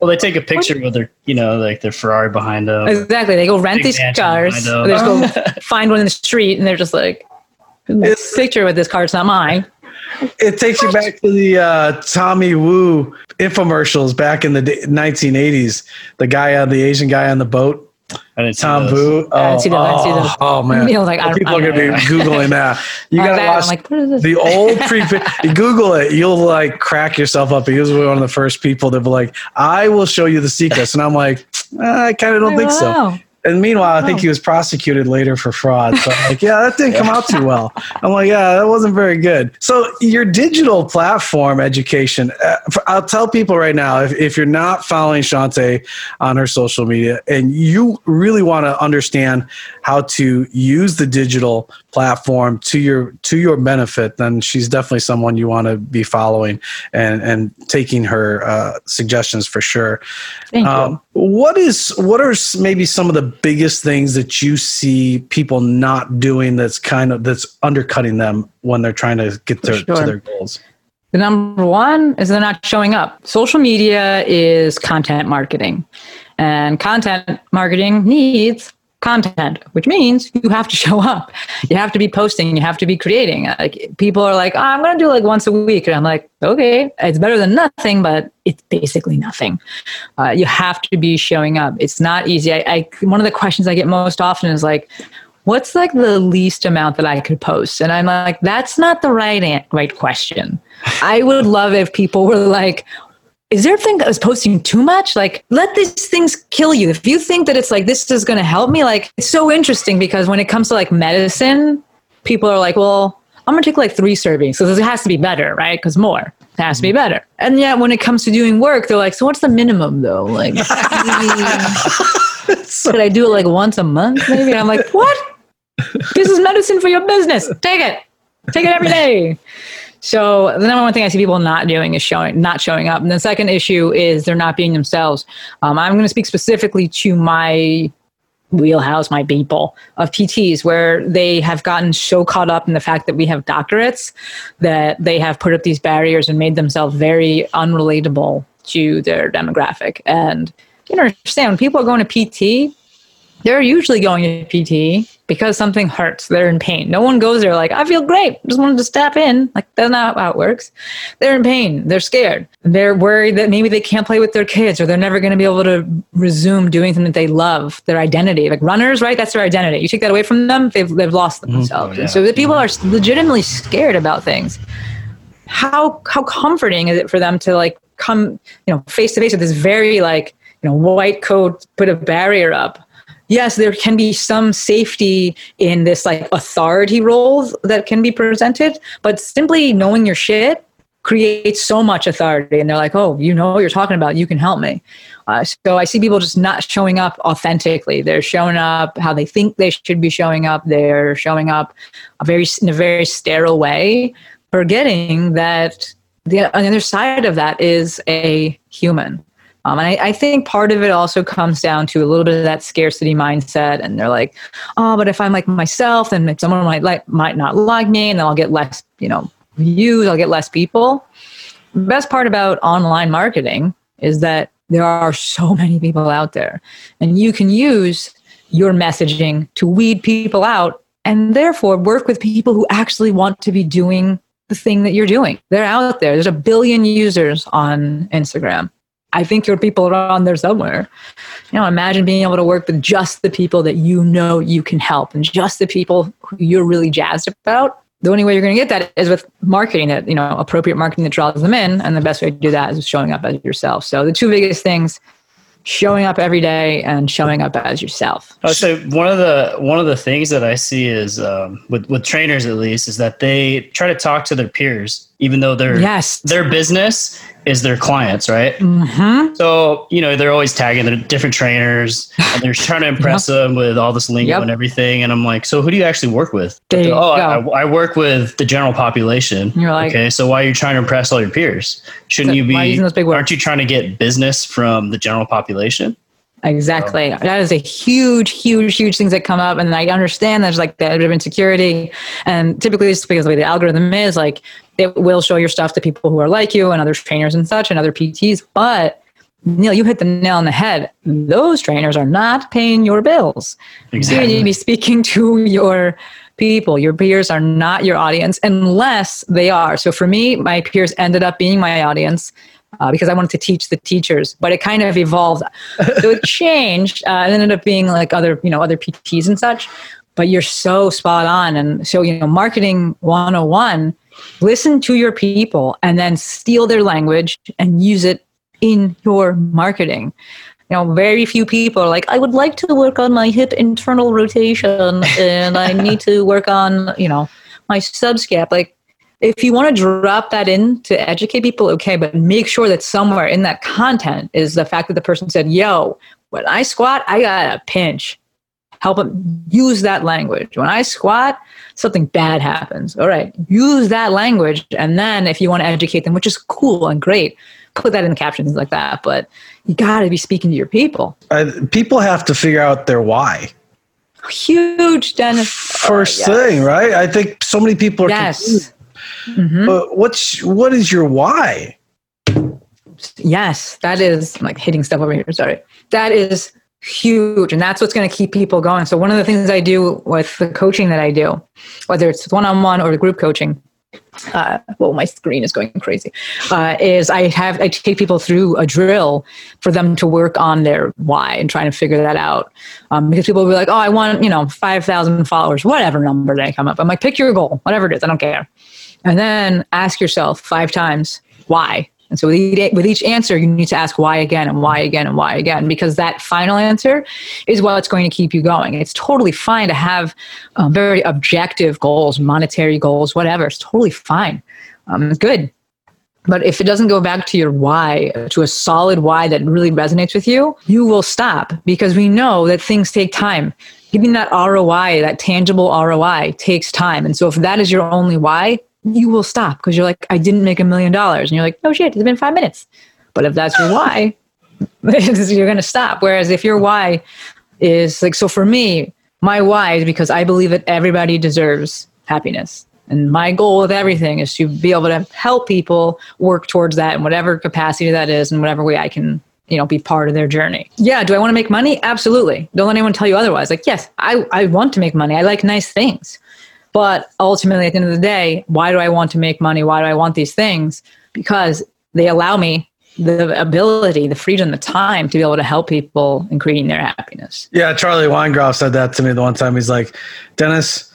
Well, they take a picture with their, you know, like their Ferrari behind them. Exactly. They go rent these cars. They just go find one in the street, and they're just like, "This picture with this car. It's not mine." It takes you back to the uh, Tommy Vu infomercials back in the 1980s. The guy on the Asian guy on the boat. I didn't Tom Vu. Oh, I see Oh, oh, man, you know, like, people are gonna be googling that. *laughs* You gotta watch like, the old *laughs* pre. Google it. You'll like crack yourself up. He was one of the first people that were like, "I will show you the secrets," and I'm like, I kind of don't think so. And meanwhile, I think oh. he was prosecuted later for fraud. So I'm like, yeah, that didn't come out too well. I'm like, yeah, that wasn't very good. So your digital platform education, uh, I'll tell people right now, if, if you're not following Shante on her social media and you really want to understand how to use the digital platform to your to your benefit, then she's definitely someone you want to be following and and taking her uh, suggestions for sure. Thank um, you. What is what are maybe some of the biggest things that you see people not doing that's kind of that's undercutting them when they're trying to get their, sure. to their goals? The number one is they're not showing up. Social media is content marketing. And content marketing needs content, which means you have to *laughs* show up. You have to be posting. You have to be creating. Like people are like, oh, I'm going to do like once a week, and I'm like, okay, it's better than nothing, but it's basically nothing. Uh, you have to be showing up. It's not easy. I, I one of the questions I get most often is like, what's like the least amount that I could post? And I'm like, that's not the right right question. I would love if people were like, is there a thing that was posting too much? Like, let these things kill you. If you think that it's like, this is going to help me, like, it's so interesting because when it comes to like medicine, people are like, well, I'm going to take like three servings because it has to be better, right? Because more it has to be mm-hmm. better. And yet when it comes to doing work, they're like, so what's the minimum though? Like, *laughs* *laughs* could I do it like once a month maybe? And I'm like, what? This is medicine for your business. Take it. Take it every day. So the number one thing I see people not doing is showing, not showing up. And the second issue is they're not being themselves. Um, I'm going to speak specifically to my wheelhouse, my people of PTs, where they have gotten so caught up in the fact that we have doctorates that they have put up these barriers and made themselves very unrelatable to their demographic. And you understand when people are going to PT, they're usually going to PT because something hurts. They're in pain. No one goes there like, I feel great. Just wanted to step in. Like, that's not how it works. They're in pain. They're scared. They're worried that maybe they can't play with their kids or they're never going to be able to resume doing something that they love, their identity. Like runners, right? That's their identity. You take that away from them, they've, they've lost mm-hmm. themselves. Oh, yeah. So the people are legitimately scared about things. How, how comforting is it for them to like come, you know, face to face with this very like, you know, white coat, put a barrier up yes, there can be some safety in this like authority roles that can be presented, but simply knowing your shit creates so much authority. And they're like, oh, you know what you're talking about. You can help me. Uh, so I see people just not showing up authentically. They're showing up how they think they should be showing up. They're showing up a very in a very sterile way, forgetting that the, on the other side of that is a human um, and I, I, think part of it also comes down to a little bit of that scarcity mindset. And they're like, oh, but if I'm like myself, then someone might like might not like me, and then I'll get less, you know, views. I'll get less people. The best part about online marketing is that there are so *laughs* many people out there, and you can use your messaging to weed people out, and therefore work with people who actually want to be doing the thing that you're doing. They're out there. There's a billion users on Instagram I think your people are on there somewhere. You know, imagine being able to work with just the people that you know you can help and just the people who you're really jazzed about. The only way you're going to get that is with marketing that, you know, appropriate marketing that draws them in. And the best way to do that is showing up as yourself. So the two biggest things showing up every day and showing up as yourself. Oh, so one of the one of the things that I see is um, with with trainers at least is that they try to talk to their peers, even though their yes their business is their clients, right? Mm-hmm. So you know they're always tagging the different trainers and they're trying to impress yep. them with all this lingo yep. and everything. And I'm like, so who do you actually work with? oh, I, I, work with the general population. You're like, okay, so why are you trying to impress all your peers? Shouldn't you be? Aren't you trying to get business from the general population? Exactly. That is a huge, huge, huge things that come up. And I understand there's like that bit of insecurity. And typically it's because the way the algorithm is like it will show your stuff to people who are like you and other trainers and such and other PTs. But Neil, you hit the nail on the head. Those trainers are not paying your bills. Exactly. So you need to be speaking to your people. Your peers are not your audience unless they are. So for me, my peers ended up being my audience uh, because I wanted to teach the teachers, but it kind of evolved. so it *laughs* changed uh, and ended up being like other, you know, other PTs and such. But you're so spot on. And so, you know, marketing 101, listen to your people and then steal their language and use it in your marketing. You know, very few people are like, I would like to work on my hip internal rotation and I need to work on, you know, my subscap. Like, if you want to drop that in to educate people, okay, but make sure that somewhere in that content is the fact that the person said, yo, when I squat, I got a pinch. Help them use that language. When I squat, something bad happens. All right, use that language. And then if you want to educate them, which is cool and great, put that in the captions like that. But you got to be speaking to your people. Uh, people have to figure out their why huge Dennis. First oh, yes. thing, right? I think so many people are yes. confused Mm-hmm. But what's what is your why? Yes, that is I'm like hitting stuff over here. Sorry. That is huge. And that's what's going to keep people going. So, one of the things I do with the coaching that I do, whether it's one on one or the group coaching, uh, well, my screen is going crazy. Uh, is I have I take people through a drill for them to work on their why and trying to figure that out. Um, because people will be like, "Oh, I want you know five thousand followers, whatever number they come up." I'm like, "Pick your goal, whatever it is, I don't care." And then ask yourself five times why. And so with each, with each answer, you need to ask why again and why again and why again, because that final answer is what's going to keep you going. It's totally fine to have uh, very objective goals, monetary goals, whatever. It's totally fine. Um, it's good. But if it doesn't go back to your why, to a solid why that really resonates with you, you will stop because we know that things take time. Giving that ROI, that tangible ROI, takes time. And so if that is your only why, you will stop because you're like, I didn't make a million dollars. And you're like, oh shit, it's been five minutes. But if that's your *gasps* why, *laughs* you're going to stop. Whereas if your why is like, so for me, my why is because I believe that everybody deserves happiness. And my goal with everything is to be able to help people work towards that in whatever capacity that is and whatever way I can, you know, be part of their journey. Yeah. Do I want to make money? Absolutely. Don't let anyone tell you otherwise. Like, yes, I, I want to make money. I like nice things. But ultimately, at the end of the day, why do I want to make money? Why do I want these things? Because they allow me the ability, the freedom, the time to be able to help people in creating their happiness. Yeah, Charlie Weingroff said that to me the one time. He's like, Dennis,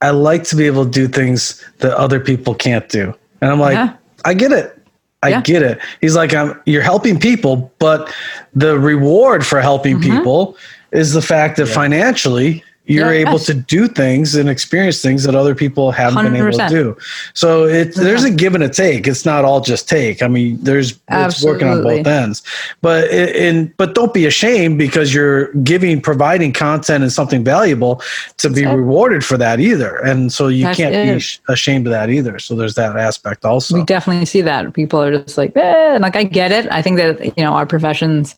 I like to be able to do things that other people can't do. And I'm like, yeah. I get it. I yeah. get it. He's like, I'm, you're helping people, but the reward for helping mm-hmm. people is the fact that yeah. financially you're able to do things and experience things that other people haven't 100%. been able to do. So it, there's a give and a take. It's not all just take. I mean, there's it's working on both ends. But in but don't be ashamed because you're giving, providing content and something valuable to be rewarded for that either. And so you That's can't it. be ashamed of that either. So there's that aspect also. We definitely see that people are just like, eh, like I get it. I think that you know our professions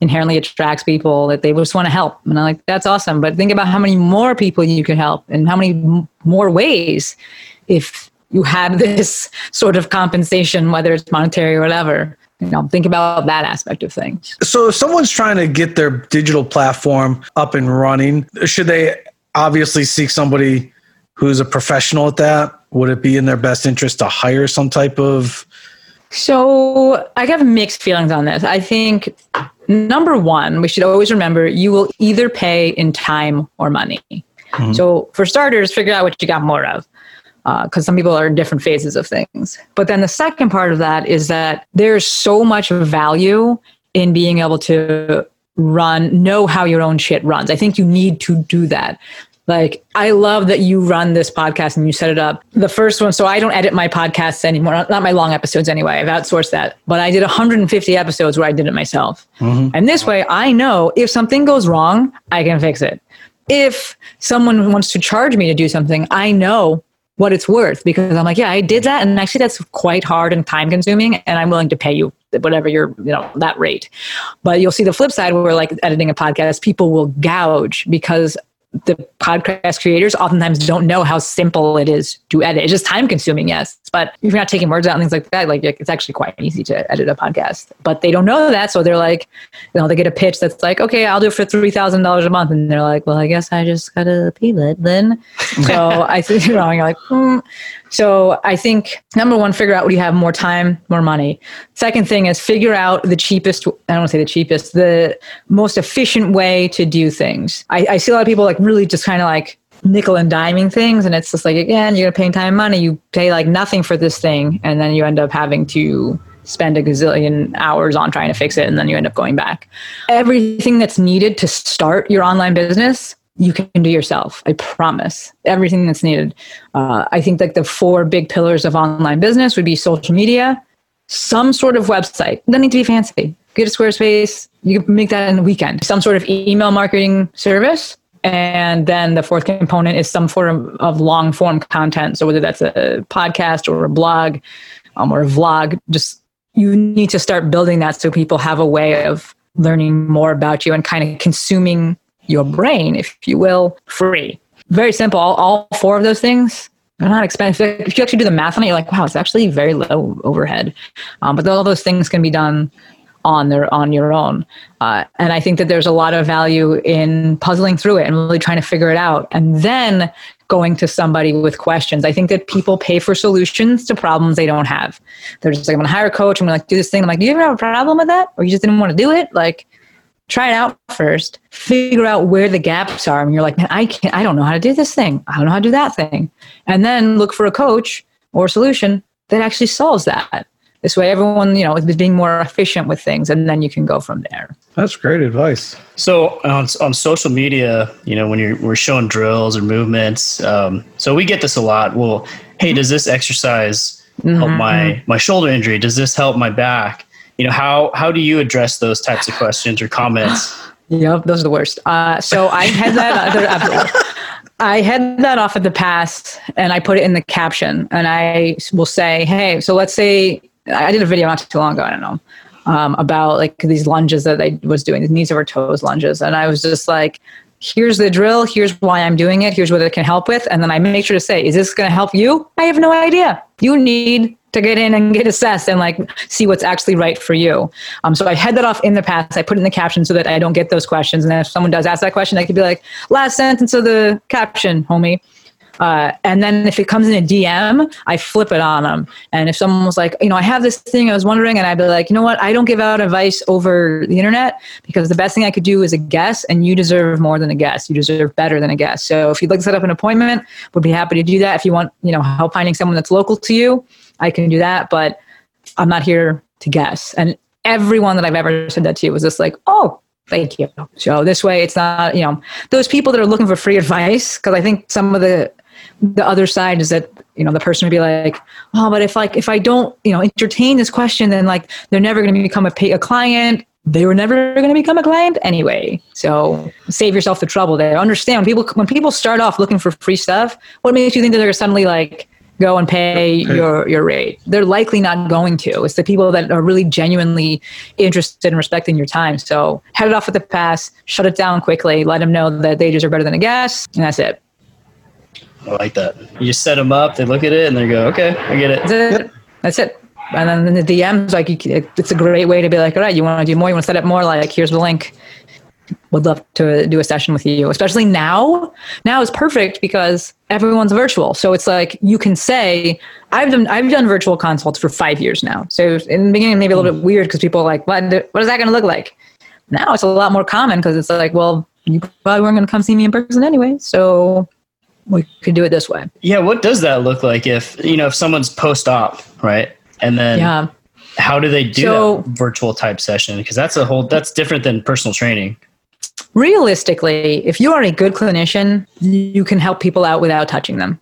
inherently attracts people that they just want to help, and I'm like that's awesome. But think about how many more people you can help and how many m- more ways if you have *laughs* this sort of compensation, whether it's monetary or whatever. You know, think about that aspect of things. So, if someone's trying to get their digital platform up and running, should they obviously seek somebody who's a professional at that? Would it be in their best interest to hire some type of so I have mixed feelings on this. I think number one, we should always remember you will either pay in time or money. Mm-hmm. So for starters, figure out what you got more of. Because uh, some people are in different phases of things. But then the second part of that is that there's so much value in being able to run, know how your own shit runs. I think you need to do that. Like, I love that you run this podcast and you set it up. The first one, so I don't edit my podcasts anymore, not my long episodes anyway. I've outsourced that. But I did 150 episodes where I did it myself. Mm-hmm. And this way, I know if something goes wrong, I can fix it. If someone wants to charge me to do something, I know what it's worth because I'm like, yeah, I did that. And actually, that's quite hard and time consuming. And I'm willing to pay you whatever your you know that rate but you'll see the flip side where like editing a podcast people will gouge because the podcast creators oftentimes don't know how simple it is to edit. It's just time consuming, yes. But if you're not taking words out and things like that, like it's actually quite easy to edit a podcast. But they don't know that. So they're like, you know, they get a pitch that's like, okay, I'll do it for $3,000 a month. And they're like, well, I guess I just got to pay that then. so *laughs* I think, you know, you're like, hmm. So I think number one, figure out what you have more time, more money. Second thing is figure out the cheapest, I don't want to say the cheapest, the most efficient way to do things. I, I see a lot of people like really just kind of like nickel and diming things. And it's just like, again, you're paying time and money. You pay like nothing for this thing. And then you end up having to spend a gazillion hours on trying to fix it. And then you end up going back. Everything that's needed to start your online business you can do yourself. I promise. Everything that's needed. Uh, I think like the four big pillars of online business would be social media, some sort of website. Doesn't need to be fancy. Get a Squarespace. You can make that in a weekend. Some sort of email marketing service. And then the fourth component is some form of long form content. So whether that's a podcast or a blog um, or a vlog, just you need to start building that so people have a way of learning more about you and kind of consuming your brain, if you will, free. Very simple. All, all four of those things they're not expensive. If you actually do the math on it, you're like, wow, it's actually very low overhead. Um, but all those things can be done on their on your own. Uh, and I think that there's a lot of value in puzzling through it and really trying to figure it out, and then going to somebody with questions. I think that people pay for solutions to problems they don't have. They're just like, I'm gonna hire a coach. I'm gonna like do this thing. I'm like, do you ever have a problem with that, or you just didn't want to do it? Like, try it out first. Figure out where the gaps are, and you're like, man, I can't. I don't know how to do this thing. I don't know how to do that thing. And then look for a coach or a solution that actually solves that. This way, everyone, you know, is being more efficient with things, and then you can go from there. That's great advice. So on, on social media, you know, when you're we're showing drills or movements, um, so we get this a lot. Well, hey, does this exercise mm-hmm. help my mm-hmm. my shoulder injury? Does this help my back? You know, how how do you address those types of questions or comments? *sighs* Yep, those are the worst. Uh, so I had that. *laughs* I head that off at the past and I put it in the caption and I will say, hey, so let's say I did a video not too long ago. I don't know um, about like these lunges that I was doing, these knees over toes lunges, and I was just like, "Here's the drill. Here's why I'm doing it. Here's what it can help with." And then I make sure to say, "Is this going to help you?" I have no idea. You need to get in and get assessed and like see what's actually right for you. Um, so I head that off in the past. I put it in the caption so that I don't get those questions. And if someone does ask that question, I could be like, last sentence of the caption, homie. Uh, and then if it comes in a DM, I flip it on them. And if someone was like, you know, I have this thing I was wondering, and I'd be like, you know what? I don't give out advice over the internet because the best thing I could do is a guess, and you deserve more than a guess. You deserve better than a guess. So if you'd like to set up an appointment, would be happy to do that. If you want, you know, help finding someone that's local to you, I can do that. But I'm not here to guess. And everyone that I've ever said that to was just like, oh, thank you. So this way, it's not, you know, those people that are looking for free advice, because I think some of the the other side is that you know the person would be like oh but if like if i don't you know entertain this question then like they're never going to become a, pay, a client they were never going to become a client anyway so save yourself the trouble there understand when people when people start off looking for free stuff what makes you think that they're suddenly like go and pay your your rate they're likely not going to it's the people that are really genuinely interested in respecting your time so head it off at the pass shut it down quickly let them know that they just are better than a guess and that's it I like that. You just set them up, they look at it, and they go, "Okay, I get it." That's it. That's it. And then in the DMs, like it's a great way to be like, "All right, you want to do more? You want to set up more? Like, here's the link." Would love to do a session with you, especially now. Now is perfect because everyone's virtual, so it's like you can say, "I've done I've done virtual consults for five years now." So in the beginning, maybe a little bit hmm. weird because people are like, "What? What is that going to look like?" Now it's a lot more common because it's like, well, you probably weren't going to come see me in person anyway, so we could do it this way. Yeah, what does that look like if you know if someone's post op, right? And then yeah. how do they do so, virtual type session? Because that's a whole that's different than personal training. Realistically, if you are a good clinician, you can help people out without touching them.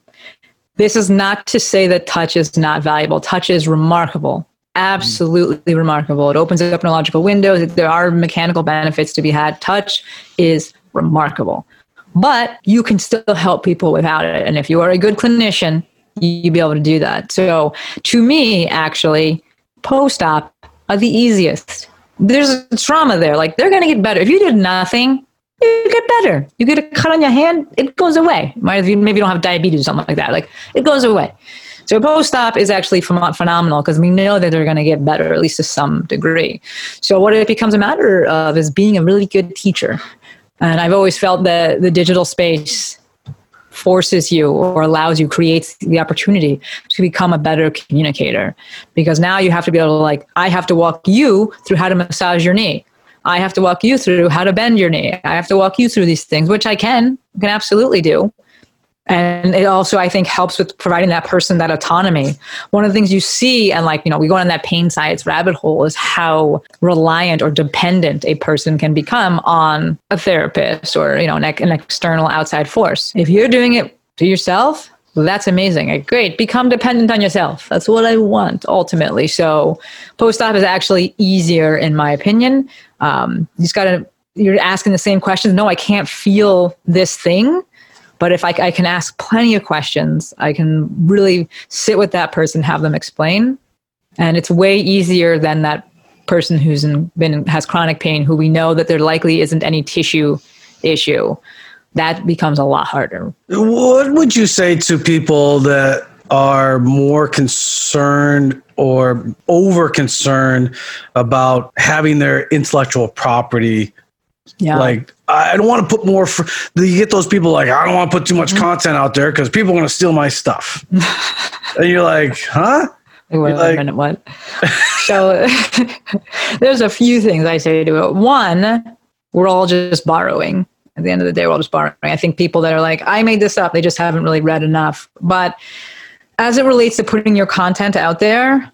This is not to say that touch is not valuable. Touch is remarkable. Absolutely remarkable. It opens up neurological windows. There are mechanical benefits to be had. Touch is remarkable but you can still help people without it. And if you are a good clinician, you'll be able to do that. So to me, actually, post op are the easiest. There's trauma there. Like they're going to get better. If you did nothing, you get better. You get a cut on your hand, it goes away. Maybe you don't have diabetes or something like that. Like it goes away. So post op is actually phenomenal because we know that they're going to get better, at least to some degree. So what it becomes a matter of is being a really good teacher and I've always felt that the digital space forces you or allows you, creates the opportunity to become a better communicator. Because now you have to be able to, like, I have to walk you through how to massage your knee. I have to walk you through how to bend your knee. I have to walk you through these things, which I can, can absolutely do and it also i think helps with providing that person that autonomy one of the things you see and like you know we go on that pain science rabbit hole is how reliant or dependent a person can become on a therapist or you know an, an external outside force if you're doing it to yourself that's amazing. Great. Become dependent on yourself. That's what I want ultimately. So post op is actually easier in my opinion. Um, you just got to, you're asking the same questions. No, I can't feel this thing. But if I, I can ask plenty of questions, I can really sit with that person, have them explain. And it's way easier than that person who's in, been has chronic pain who we know that there likely isn't any tissue issue. that becomes a lot harder. What would you say to people that are more concerned or over concerned about having their intellectual property yeah. like I don't want to put more. For, you get those people like I don't want to put too much mm-hmm. content out there because people are going to steal my stuff. *laughs* and you're like, huh? Wait, like, a minute, what? *laughs* so *laughs* there's a few things I say to it. One, we're all just borrowing. At the end of the day, we're all just borrowing. I think people that are like, I made this up, they just haven't really read enough. But as it relates to putting your content out there,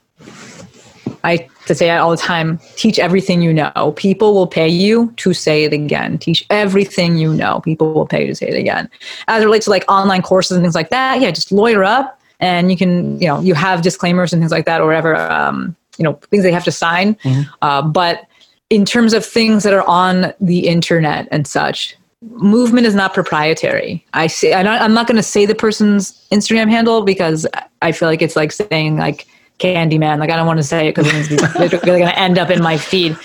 I to say it all the time teach everything you know. People will pay you to say it again. Teach everything you know. People will pay you to say it again. As it relates to like online courses and things like that, yeah, just lawyer up and you can, you know, you have disclaimers and things like that or whatever, um, you know, things they have to sign. Mm-hmm. Uh, but in terms of things that are on the internet and such, movement is not proprietary. I say I'm not going to say the person's Instagram handle because I feel like it's like saying like Candyman. Like I don't want to say it because they're going to end up in my feed.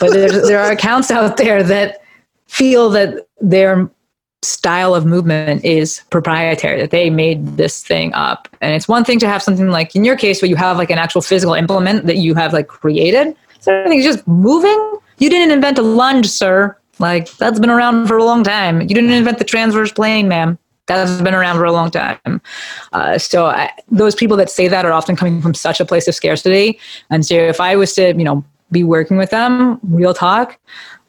But there are accounts out there that feel that their style of movement is proprietary that they made this thing up. And it's one thing to have something like in your case where you have like an actual physical implement that you have like created. So everything's just moving. You didn't invent a lunge sir. Like that's been around for a long time. You didn't invent the transverse plane ma'am that's been around for a long time. Uh, so I, those people that say that are often coming from such a place of scarcity. And so if I was to, you know, be working with them, real talk,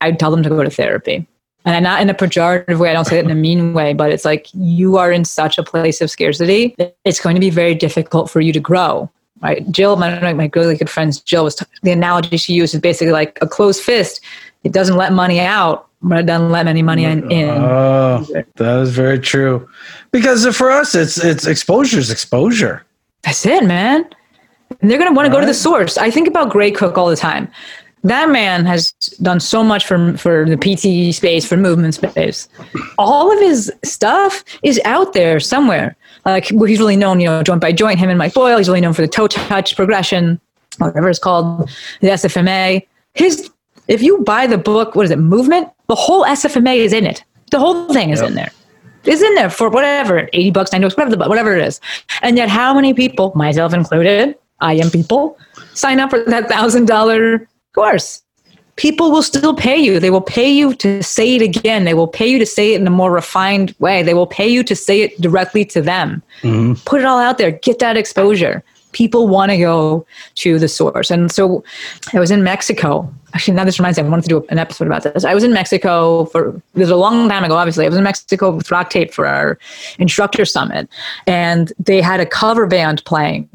I'd tell them to go to therapy. And I'm not in a pejorative way, I don't say it in a mean way, but it's like you are in such a place of scarcity, it's going to be very difficult for you to grow. Right? Jill, my, my really good friend Jill was t- the analogy she used is basically like a closed fist. It doesn't let money out but it doesn't let any money in. Oh, that is very true. Because for us, it's it's exposure is exposure. That's it, man. And they're gonna want to go to the source. I think about Gray Cook all the time. That man has done so much for for the PT space, for movement space. All of his stuff is out there somewhere. Like he's really known, you know, joint by joint. Him and Mike Boyle. He's really known for the toe touch progression, whatever it's called, the SFMA. His if you buy the book, what is it, Movement? The whole SFMA is in it. The whole thing is yep. in there. It's in there for whatever, 80 bucks, 90 bucks, whatever, the, whatever it is. And yet, how many people, myself included, I am people, sign up for that $1,000 course? People will still pay you. They will pay you to say it again. They will pay you to say it in a more refined way. They will pay you to say it directly to them. Mm-hmm. Put it all out there. Get that exposure people want to go to the source. And so I was in Mexico. Actually, now this reminds me, I wanted to do an episode about this. I was in Mexico for, this was a long time ago, obviously. I was in Mexico with RockTape for our instructor summit. And they had a cover band playing.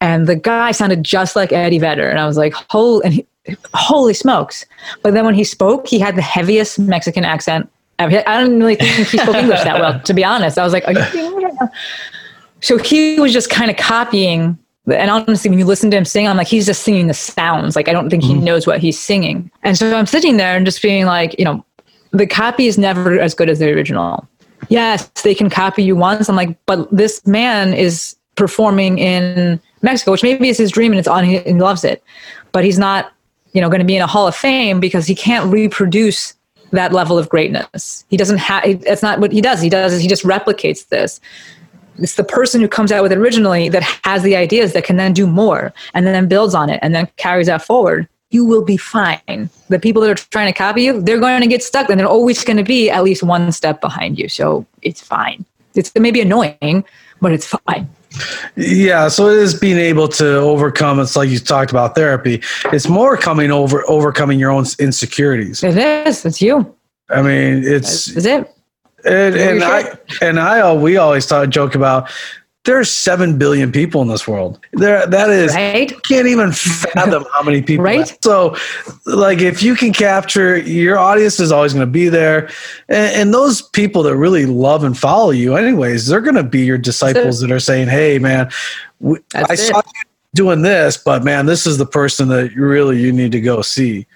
And the guy sounded just like Eddie Vedder. And I was like, holy, and he, holy smokes. But then when he spoke, he had the heaviest Mexican accent I don't really think he spoke English that well, to be honest. I was like, are you So he was just kind of copying and honestly, when you listen to him sing, I'm like, he's just singing the sounds. Like, I don't think he mm-hmm. knows what he's singing. And so I'm sitting there and just being like, you know, the copy is never as good as the original. Yes, they can copy you once. I'm like, but this man is performing in Mexico, which maybe is his dream and it's on, he, he loves it. But he's not, you know, going to be in a hall of fame because he can't reproduce that level of greatness. He doesn't have, it's not what he does. He does is he just replicates this it's the person who comes out with it originally that has the ideas that can then do more and then builds on it and then carries that forward. You will be fine. The people that are trying to copy you they're going to get stuck and they're always going to be at least one step behind you. So it's fine. It's maybe annoying but it's fine. Yeah so it is being able to overcome it's like you talked about therapy it's more coming over overcoming your own insecurities. It is it's you. I mean it's is it and, and I and I uh, we always thought joke about there's seven billion people in this world. There that is right? can't even fathom how many people. right. So, like, if you can capture your audience is always going to be there, and, and, those people that really love and follow you, anyways, they're going to be your disciples that are saying, "Hey, man, we, I it. saw you doing this, but man, this is the person that really you need to go see."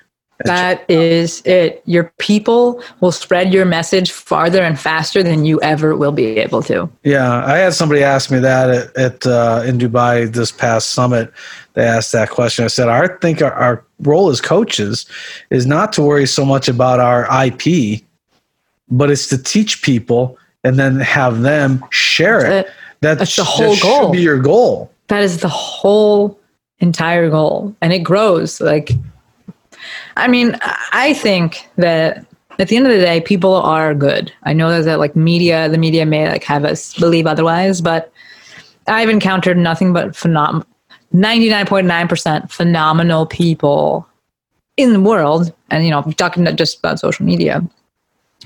That is it. Your people will spread your message farther and faster than you ever will be able to. Yeah, I had somebody ask me that at, at uh, in Dubai this past summit. They asked that question. I said, I think our, our role as coaches is not to worry so much about our IP, but it's to teach people and then have them share it. That's, That's the whole that goal. Should be your goal. That is the whole entire goal, and it grows. Like, I mean, I think that at the end of the day, people are good. I know that, like media, the media may like have us believe otherwise, but I've encountered nothing but phenom- 99.9% phenomenal people in the world. And, you know, talking not just about social media,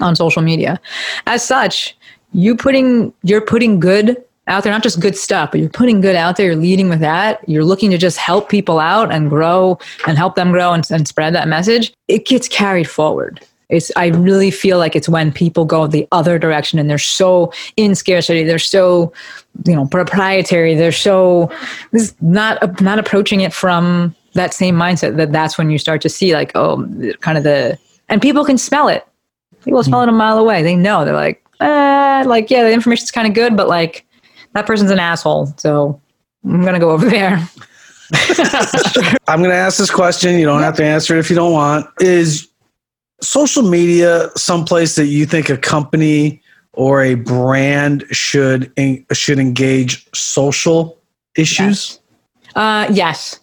on social media. As such, you putting, you're putting good out there, not just good stuff, but you're putting good out there, you're leading with that, you're looking to just help people out and grow and help them grow and, and spread that message, it gets carried forward. It's I really feel like it's when people go the other direction and they're so in scarcity, they're so you know proprietary, they're so not not approaching it from that same mindset that that's when you start to see like oh kind of the and people can smell it. People smell it a mile away. They know they're like uh, like yeah the information's kind of good, but like that person's an asshole, so I'm gonna go over there. *laughs* I'm going to ask this question. You don't have to answer it if you don't want. Is social media someplace that you think a company or a brand should should engage social issues? Yes. Uh, yes,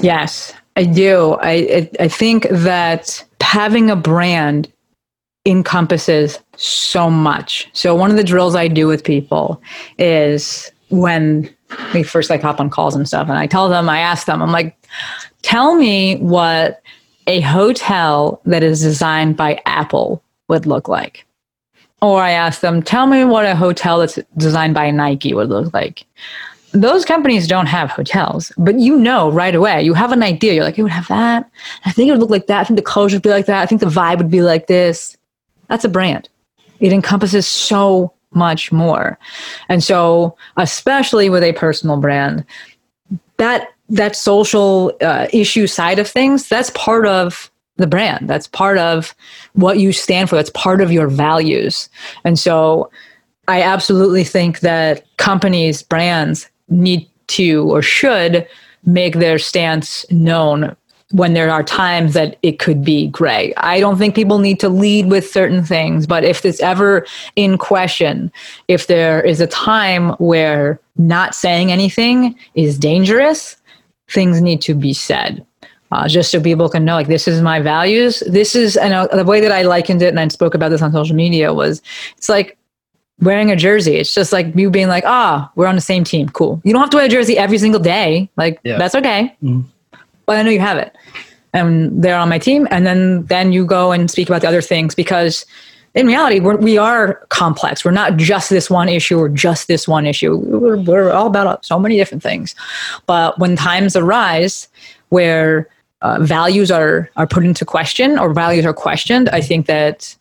yes, I do. I I think that having a brand encompasses so much. So one of the drills I do with people is when we first like hop on calls and stuff, and I tell them, I ask them, I'm like, tell me what a hotel that is designed by Apple would look like. Or I ask them, tell me what a hotel that's designed by Nike would look like. Those companies don't have hotels, but you know right away. You have an idea. You're like, it would have that. I think it would look like that. I think the colors would be like that. I think the vibe would be like this. That's a brand. It encompasses so much more. And so, especially with a personal brand, that that social uh, issue side of things, that's part of the brand. That's part of what you stand for. That's part of your values. And so I absolutely think that companies, brands need to or should make their stance known when there are times that it could be gray. I don't think people need to lead with certain things, but if it's ever in question, if there is a time where not saying anything is dangerous, things need to be said. Uh, just so people can know, like, this is my values. This is, and uh, the way that I likened it, and I spoke about this on social media, was it's like wearing a jersey. It's just like you being like, ah, oh, we're on the same team. Cool. You don't have to wear a jersey every single day. Like, yeah. that's okay. Mm-hmm. But I know you have it. And they're on my team. And then, then you go and speak about the other things because in reality, we're, we are complex. We're not just this one issue or just this one issue. We're, we're all about so many different things. But when times arise where uh, values are, are put into question or values are questioned, I think that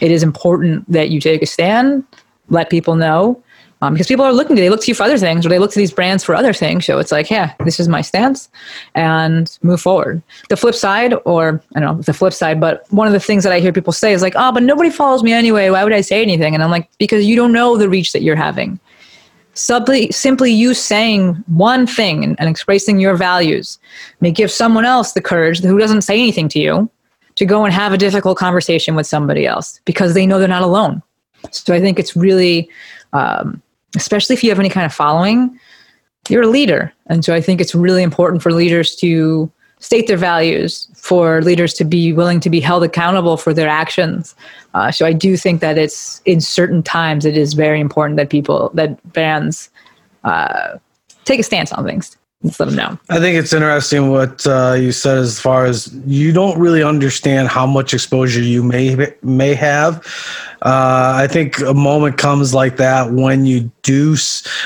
it is important that you take a stand, let people know, um, because people are looking to they look to you for other things or they look to these brands for other things. So it's like yeah this is my stance and move forward. The flip side or i don't know the flip side but one of the things that i hear people say is like oh but nobody follows me anyway. Why would i say anything? And i'm like because you don't know the reach that you're having. Simply simply you saying one thing and, and expressing your values may give someone else the courage who doesn't say anything to you to go and have a difficult conversation with somebody else because they know they're not alone. So i think it's really um, especially if you have any kind of following, you're a leader. And so I think it's really important for leaders to state their values, for leaders to be willing to be held accountable for their actions. Uh, so I do think that it's in certain times it is very important that people, that brands uh, take a stance on things. Let them know. I think it's interesting what uh, you said as far as you don't really understand how much exposure you may may have uh, I think a moment comes like that when you do,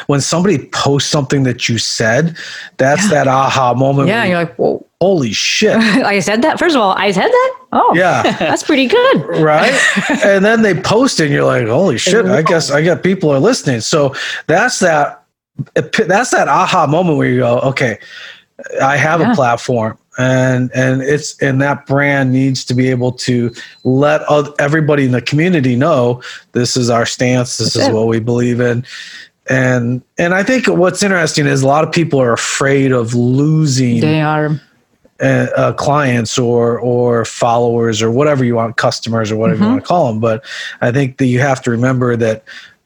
when somebody posts something that you said, that's yeah. that aha moment. Yeah, you're like, whoa. Holy shit. *laughs* I said that. First of all, I said that. Oh, yeah. *laughs* That's pretty good. right. *laughs* and then they post it and you're like, holy shit. I guess I got people are listening. So that's that, that's that aha moment where you go, okay, I have yeah. a platform and and it's and that brand needs to be able to let everybody in the community know this is our stance this That's is it. what we believe in and and i think what's interesting is a lot of people are afraid of losing they are uh, uh, clients or or followers or whatever you want, customers or whatever mm-hmm. you want to call them. But I think that you have to remember that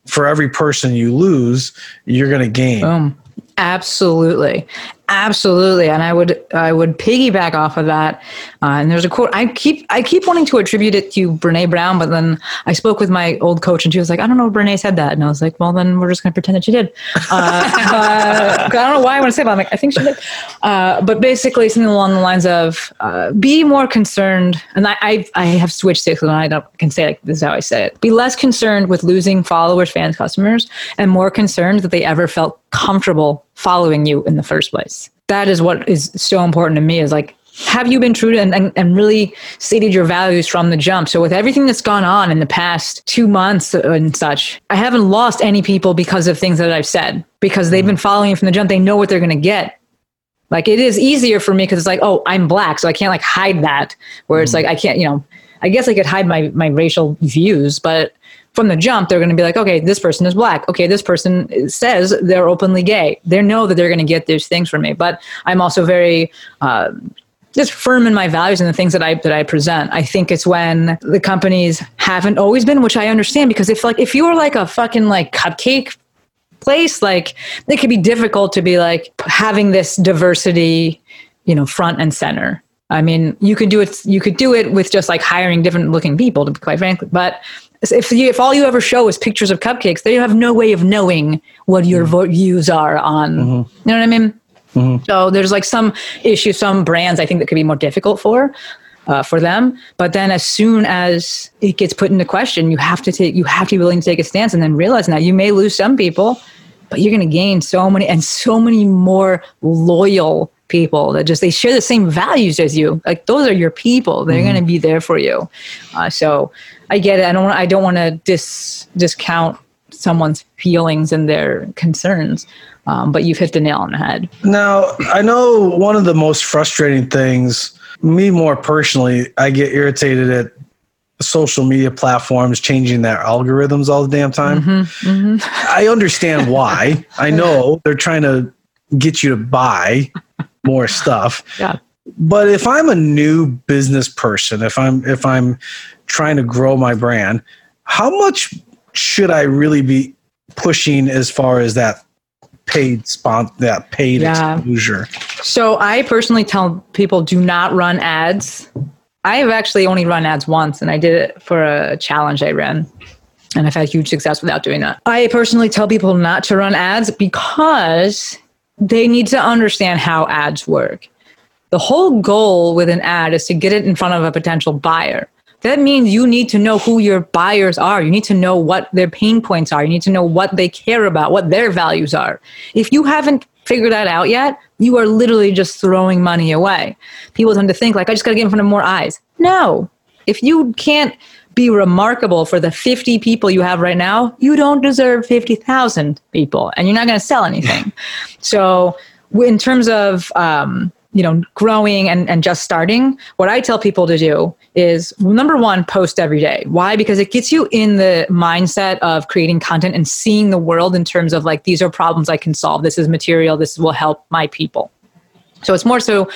for every person you lose, you're going to gain. Boom. Absolutely. Absolutely, and I would I would piggyback off of that. Uh, and there's a quote I keep I keep wanting to attribute it to Brene Brown, but then I spoke with my old coach, and she was like, "I don't know if Brene said that," and I was like, "Well, then we're just going to pretend that she did." Uh, *laughs* I don't know why I want to say that. I'm like, I think she did. Uh, but basically, something along the lines of uh, be more concerned, and I I, I have switched it, so I don't can say like this is how I say it. Be less concerned with losing followers, fans, customers, and more concerned that they ever felt comfortable following you in the first place. That is what is so important to me is like, have you been true to and, and, and really stated your values from the jump? So with everything that's gone on in the past two months and such, I haven't lost any people because of things that I've said because they've mm-hmm. been following from the jump. They know what they're going to get. Like it is easier for me because it's like, oh, I'm black, so I can't like hide that. Where it's mm-hmm. like I can't, you know, I guess I could hide my my racial views, but from the jump, they're going to be like, okay, this person is black. Okay, this person says they're openly gay. They know that they're going to get these things from me. But I'm also very uh, just firm in my values and the things that I that I present. I think it's when the companies haven't always been, which I understand because if like if you were like a fucking like cupcake place, like it could be difficult to be like having this diversity, you know, front and center. I mean, you could do it. You could do it with just like hiring different looking people, to be quite frankly. But if you, if all you ever show is pictures of cupcakes, they have no way of knowing what your mm-hmm. views are on. Mm-hmm. You know what I mean? Mm-hmm. So there's like some issues, some brands I think that could be more difficult for. Uh, for them, but then as soon as it gets put into question, you have to take, you have to be willing to take a stance, and then realize now you may lose some people, but you're going to gain so many and so many more loyal people that just they share the same values as you like those are your people they're mm-hmm. going to be there for you uh, so I get it. I don't. I don't want to dis discount someone's feelings and their concerns. Um, but you've hit the nail on the head. Now, I know one of the most frustrating things, me more personally, I get irritated at social media platforms changing their algorithms all the damn time. Mm-hmm, mm-hmm. I understand *laughs* why. I know they're trying to get you to buy more stuff. Yeah. But if I'm a new business person, if I'm if I'm trying to grow my brand, how much should I really be pushing as far as that paid spot that paid yeah. exposure? So I personally tell people do not run ads. I have actually only run ads once and I did it for a challenge I ran. And I've had huge success without doing that. I personally tell people not to run ads because they need to understand how ads work. The whole goal with an ad is to get it in front of a potential buyer that means you need to know who your buyers are. You need to know what their pain points are. You need to know what they care about, what their values are. If you haven't figured that out yet, you are literally just throwing money away. People tend to think like, I just got to get in front of more eyes. No, if you can't be remarkable for the 50 people you have right now, you don't deserve 50,000 people and you're not going to sell anything. *laughs* so in terms of, um, you know, growing and, and just starting, what I tell people to do is number one, post every day. Why? Because it gets you in the mindset of creating content and seeing the world in terms of like, these are problems I can solve. This is material. This will help my people. So it's more so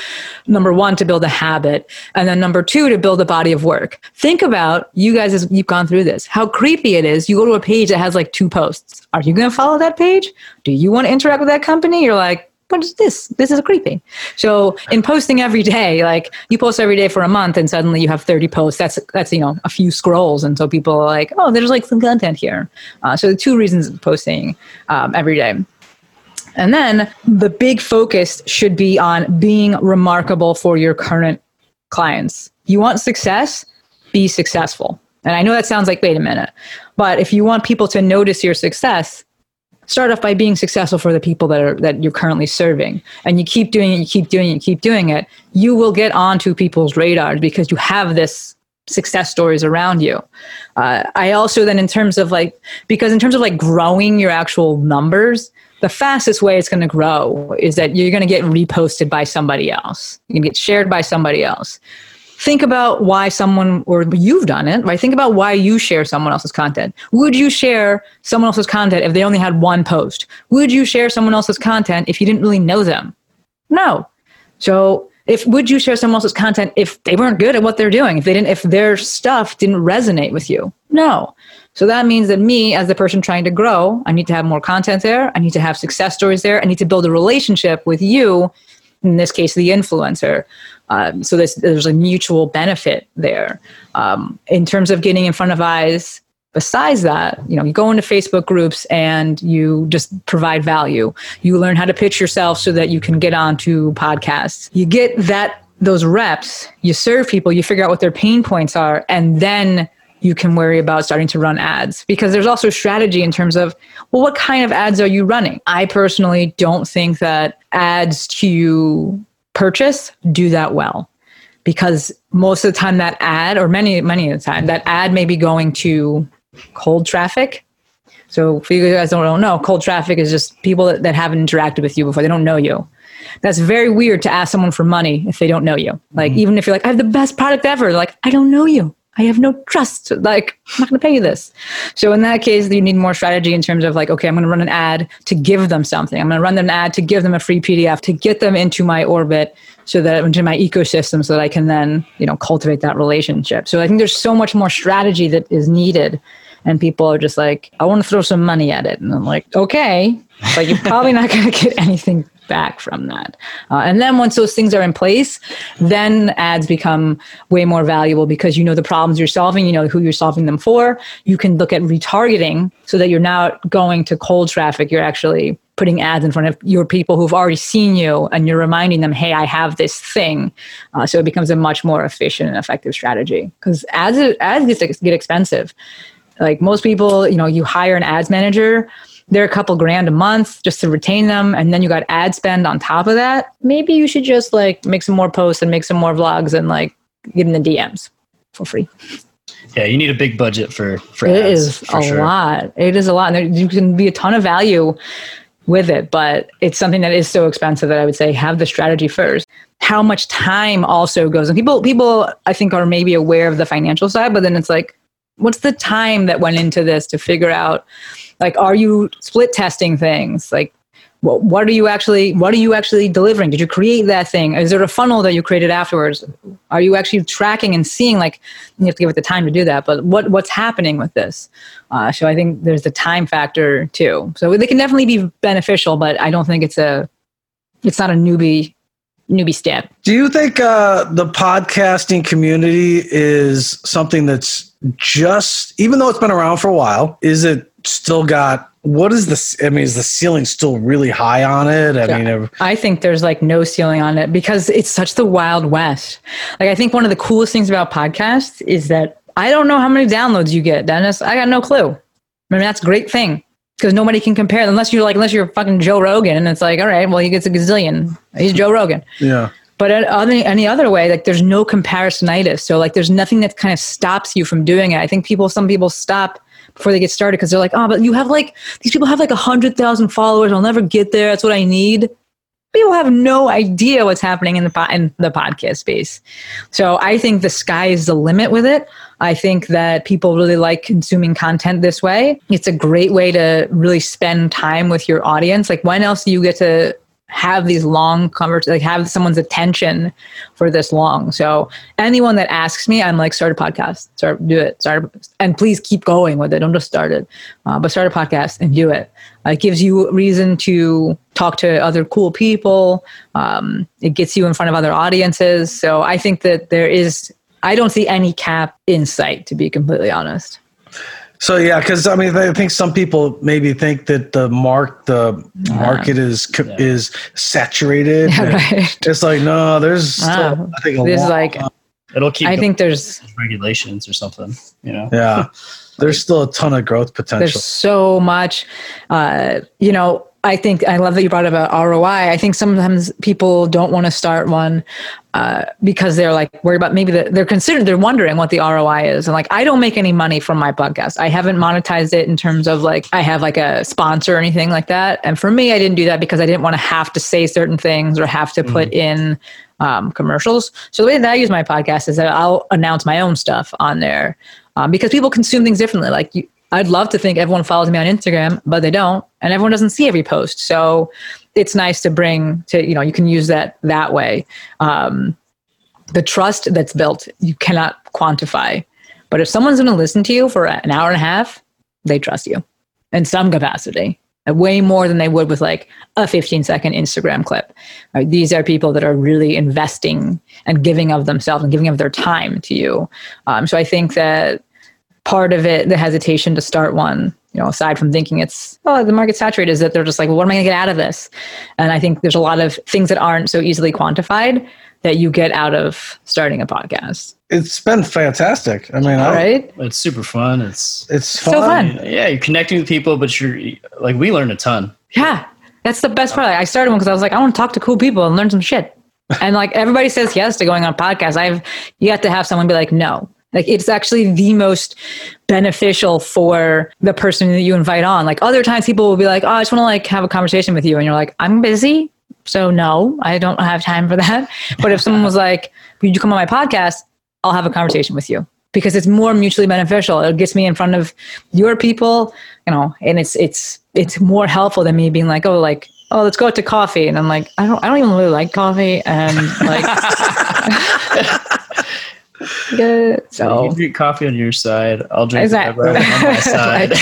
number one to build a habit, and then number two to build a body of work. Think about you guys as you've gone through this. How creepy it is. You go to a page that has like two posts. Are you going to follow that page? Do you want to interact with that company? You're like, what is this? This is creepy. So in posting every day, like you post every day for a month and suddenly you have 30 posts. That's, that's, you know, a few scrolls. And so people are like, oh, there's like some content here. Uh, so the two reasons posting um, every day. And then the big focus should be on being remarkable for your current clients. You want success? Be successful. And I know that sounds like, wait a minute. But if you want people to notice your success, start off by being successful for the people that are that you're currently serving. And you keep doing it you keep doing it you keep doing it you will get onto people's radars because you have this success stories around you. Uh, i also then in terms of like because in terms of like growing your actual numbers the fastest way it's going to grow is that you're going to get reposted by somebody else. You can get shared by somebody else think about why someone or you've done it right? Think about why you share someone else's content. Would you share someone else's content if they only had one post? Would you share someone else's content if you didn't really know them? No. So if would you share someone else's content if they weren't good at what they're doing? If they didn't if their stuff didn't resonate with you? No. So that means that me as the person trying to grow i need to have more content there. I need to have success stories there. I need to build a relationship with you in this case the influencer. Um, so there's, there's a mutual benefit there. Um, in terms of getting in front of eyes besides that you know you go into facebook groups and you just provide value. You learn how to pitch yourself so that you can get onto podcasts. You get that those reps you serve people you figure out what their pain points are and then you can worry about starting to run ads because there's also strategy in terms of well what kind of ads are you running i personally don't think that ads to purchase do that well because most of the time that ad or many many of the time that ad may be going to cold traffic. So for you guys don't know, cold traffic is just people that, that haven't interacted with you before. They don't know you. That's very weird to ask someone for money if they don't know you. Like mm-hmm. even if you're like, I have the best product ever, like, I don't know you. I have no trust. Like, I'm not going to pay you this. So in that case, you need more strategy in terms of like, okay, I'm going to run an ad to give them something. I'm going to run them an ad to give them a free PDF to get them into my orbit so that into my ecosystem so that I can then, you know, cultivate that relationship. So I think there's so much more strategy that is needed and people are just like, I want to throw some money at it. And I'm like, okay, but you're probably not going to get anything back from that. Uh, and then once those things are in place, then ads become way more valuable because you know the problems you're solving, you know who you're solving them for. You can look at retargeting so that you're not going to cold traffic. You're actually putting ads in front of your people who've already seen you and you're reminding them, hey, I have this thing. Uh, so it becomes a much more efficient and effective strategy because ads, ads get expensive. Like most people, you know, you hire an ads manager, they're a couple grand a month just to retain them, and then you got ad spend on top of that. Maybe you should just like make some more posts and make some more vlogs and like get in the DMs for free. Yeah, you need a big budget for for it ads, is for a sure. lot. It is a lot. And there you can be a ton of value with it, but it's something that is so expensive that I would say have the strategy first. How much time also goes and people people I think are maybe aware of the financial side, but then it's like what's the time that went into this to figure out like are you split testing things? Like what, what are you actually what are you actually delivering? Did you create that thing? Is there a funnel that you created afterwards? Are you actually tracking and seeing like you have to give it the time to do that but what what's happening with this? Uh, so i think there's the time factor too. So they can definitely be beneficial but i don't think it's a it's not a newbie newbie step do you think uh, the podcasting community is something that's just even though it's been around for a while, is it still got what is this? I mean, is the ceiling still really high on it? I yeah. mean, I think there's like no ceiling on it because it's such the wild west. Like, I think one of the coolest things about podcasts is that I don't know how many downloads you get, Dennis. I got no clue. I mean, that's a great thing because nobody can compare unless you're like, unless you're fucking Joe Rogan and it's like, all right, well, he gets a gazillion. He's Joe Rogan. Yeah. But any, any other way, like there's no comparisonitis. So like there's nothing that kind of stops you from doing it. I think people, some people stop before they get started because they're like, oh, but you have like, these people have like a hundred thousand followers. I'll never get there. That's what I need. People have no idea what's happening in the in the podcast space. So I think the sky is the limit with it. I think that people really like consuming content this way. It's a great way to really spend time with your audience. Like when else do you get to have these long conversations, like have someone's attention for this long. So anyone that asks me, I'm like, start a podcast, start do it, start, and please keep going with it. Don't just start it, uh, but start a podcast and do it. Uh, it gives you reason to talk to other cool people. Um, it gets you in front of other audiences. So I think that there is, I don't see any cap in sight, to be completely honest. So yeah, because I mean, I think some people maybe think that the mark the market is yeah. is saturated. *laughs* Yeah, right. It's like no, there's still, I think there's like it'll keep. I think there's regulations or something. You know. Yeah, *laughs* there's still a ton of growth potential. There's so much. Uh, you know, I think I love that you brought up about ROI. I think sometimes people don't want to start one uh, because they're like worried about maybe the, they're considering they're wondering what the ROI is. And like I don't make any money from my podcast. I haven't monetized it in terms of like I have like a sponsor or anything like that. And for me, I didn't do that because I didn't want to have to say certain things or have to put mm. in um, commercials. So the way that I use my podcast is that I'll announce my own stuff on there um, because people consume things differently. Like you, I'd love to think everyone follows me on Instagram, but they don't, and everyone doesn't see every post. So it's nice to bring to you know you can use that that way. Um, the trust that's built you cannot quantify, but if someone's going to listen to you for an hour and a half, they trust you in some capacity way more than they would with like a 15 second Instagram clip. Right? These are people that are really investing and giving of themselves and giving of their time to you. Um, so I think that part of it, the hesitation to start one, you know, aside from thinking it's, oh, the market's saturated, is that they're just like, well, what am I going to get out of this? And I think there's a lot of things that aren't so easily quantified that you get out of starting a podcast. It's been fantastic. I mean, right? it's super fun. It's it's fun. so fun. Yeah, you're connecting with people, but you're like we learned a ton. Yeah, that's the best part. I started one because I was like, I want to talk to cool people and learn some shit. and like everybody says yes to going on podcasts. I've you have to have someone be like, no. Like it's actually the most beneficial for the person that you invite on. Like other times people will be like, Oh, I just want to like have a conversation with you. And you're like, I'm busy. So no, I don't have time for that. *laughs* But if someone was like, "Would you come on my podcast?" I'll have a conversation with you because it's more mutually beneficial. It gets me in front of your people, you know, and it's it's it's more helpful than me being like, "Oh, like oh, let's go out to coffee," and I'm like, I don't I don't even really like coffee, and like. *laughs* *laughs* Good. So you drink coffee on your side. I'll drink exactly. on my *laughs* side.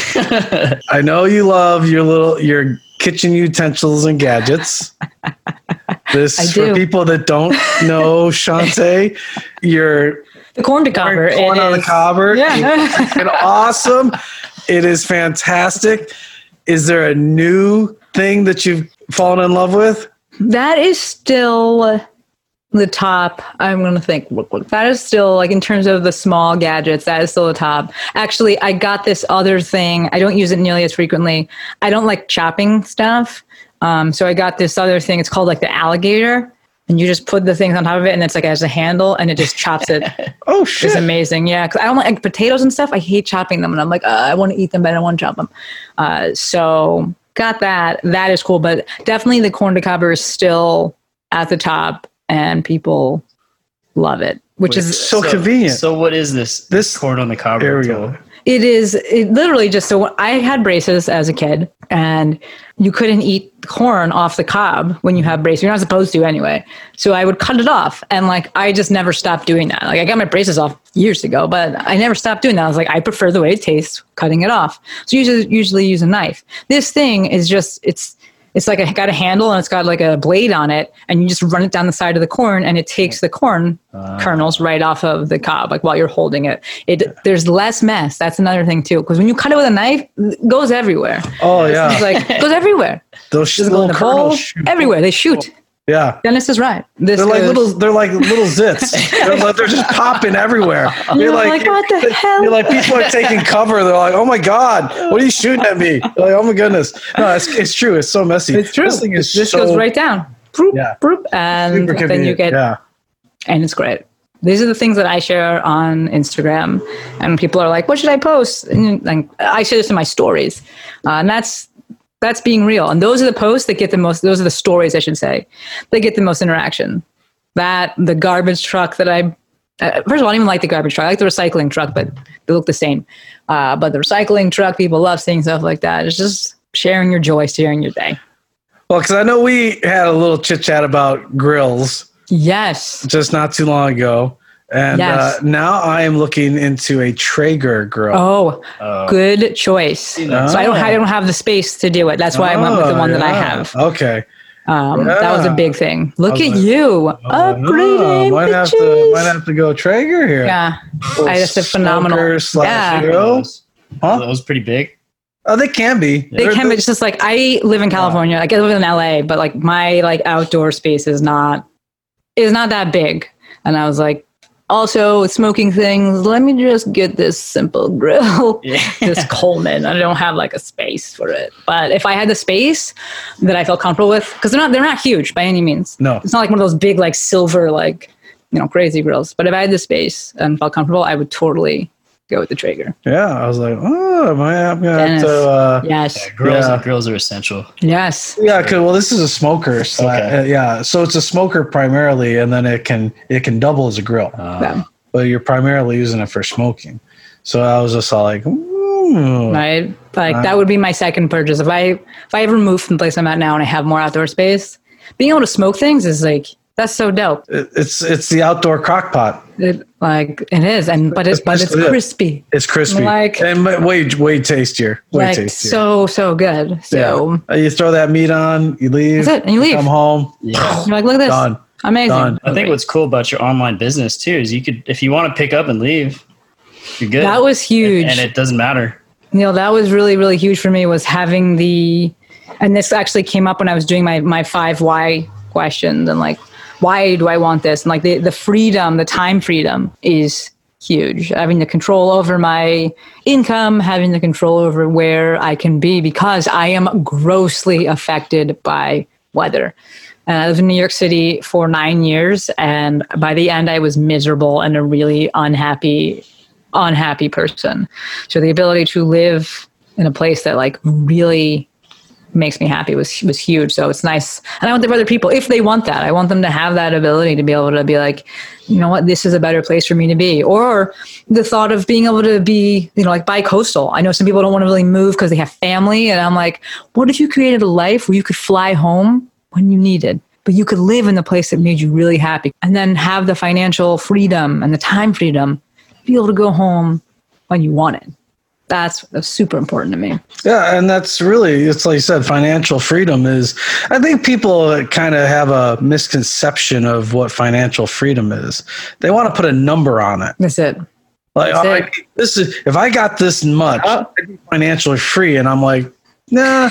*laughs* I know you love your little your kitchen utensils and gadgets. This for people that don't *laughs* know Shante, you're the corn to cobber. Corn on the cobber. Yeah. It's awesome. It is fantastic. Is there a new thing that you've fallen in love with? That is still the top i'm going to think that is still like in terms of the small gadgets that is still the top. Actually i got this other thing i don't use it nearly as frequently. I don't like chopping stuff um, so i got this other thing it's called like the alligator and you just put the things on top of it and it's like has a handle and it just chops it. *laughs* Oh shit. It's amazing yeah because i don't like, like, potatoes and stuff i hate chopping them and i'm like uh, i want to eat them but i don't want to chop them uh, so got that that is cool but definitely the corn de cobber is still at the top and people love it, which Wait, is so, so, convenient. So what is this? This corn on the cob. There we go. It is it literally just so I had braces as a kid, and you couldn't eat corn off the cob when you have braces. You're not supposed to anyway. So I would cut it off, and like I just never stopped doing that. Like I got my braces off years ago, but I never stopped doing that. I was like, I prefer the way it tastes, cutting it off. So usually usually use a knife. This thing is just it's it's like a got a handle and it's got like a blade on it, and you just run it down the side of the corn, and it takes the corn uh, kernels right off of the cob, like while you're holding it. It there's less mess. That's another thing too, because when you cut it with a knife, it goes everywhere. Oh yeah, it's like it goes everywhere. Those little kernels everywhere. They shoot. Yeah, Dennis is right. This they're like little. They're like little zits. *laughs* they're, like, they're just popping everywhere. *laughs* You're, like, like, what the hell? You're like people are taking *laughs* cover. They're like, oh my god, what are you shooting at me? They're like, oh my goodness. No, it's, it's true. It's so messy. It's true. This thing is this so, goes right down. Broop, yeah. Broop, and then you get. Yeah. And it's great. These are the things that I share on Instagram, and people are like, "What should I post?" And like, I share this in my stories, uh, and that's that's being real. And those are the posts that get the most, those are the stories, I should say, they get the most interaction. That, the garbage truck that I, uh, first of all, I don't even like the garbage truck. I like the recycling truck, but they look the same. Uh, but the recycling truck, people love seeing stuff like that. It's just sharing your joy, sharing your day. Well, because I know we had a little chit chat about grills. Yes. Just not too long ago. And uh, yes. uh, now I am looking into a Traeger grill. Oh, oh. good choice. Oh. So I don't, I don't have the space to do it. That's why oh, I went with the one yeah. that I have. Okay. Um, yeah. That was a big thing. Look at like, you oh, upgrading. Might have to might have to go Traeger here. Yeah, I just a phenomenal. Yeah, those, huh? those pretty big. Oh, they can be. They They're, can be. It's just like I live in California. Like I live in LA, but like my like outdoor space is not is not that big. And I was like, also smoking things let me just get this simple grill. *laughs* Yeah. *laughs* this coleman. I don't have like a space for it. But if i had the space that i felt comfortable with because they're not they're not huge by any means. No. It's not like one of those big like silver like you know crazy grills. But if i had the space and felt comfortable i would totally go with the Traeger. Yeah, I was like, oh, am I, I'm gonna Dennis. have to. Uh, yes, yeah, grills. Yeah. Grills are essential. Yes. Yeah, cause, well, this is a smoker. So okay. Uh, yeah, so it's a smoker primarily, and then it can it can double as a grill. Uh, But you're primarily using it for smoking. So I was just all like, Ooh. Right. Like uh, that would be my second purchase. If I if I ever move from the place I'm at now and I have more outdoor space, being able to smoke things is like that's so dope. It's it's the outdoor crock pot. It, like it is, and but it's but it's crispy. It's crispy. Like and way way tastier. Way like tastier. so so good. So yeah. you throw that meat on, you leave. That's it, and you leave. Come home. Yeah. You're like, look at this. Done. Amazing. Done. I think what's cool about your online business too is you could if you want to pick up and leave, you're good. That was huge, and, and it doesn't matter. You know, that was really really huge for me was having the, and this actually came up when I was doing my my five why questions and like why do I want this? And like the, the freedom, the time freedom is huge. Having the control over my income, having the control over where I can be because I am grossly affected by weather. And I lived in New York City for nine years. And by the end, I was miserable and a really unhappy, unhappy person. So the ability to live in a place that like really makes me happy was was huge. So it's nice, and I want the other people if they want that. I want them to have that ability to be able to be like, you know what, this is a better place for me to be. Or the thought of being able to be, you know, like bi-coastal. I know some people don't want to really move because they have family, and I'm like, what if you created a life where you could fly home when you needed? But you could live in the place that made you really happy and then have the financial freedom and the time freedom, be able to go home when you wanted that's super important to me. Yeah, and that's really it's like you said, financial freedom is. I think people kind of have a misconception of what financial freedom is. They want to put a number on it. That's it. Like that's it. I, this is if I got this much, uh-huh. I'd be financially free, and I'm like, nah.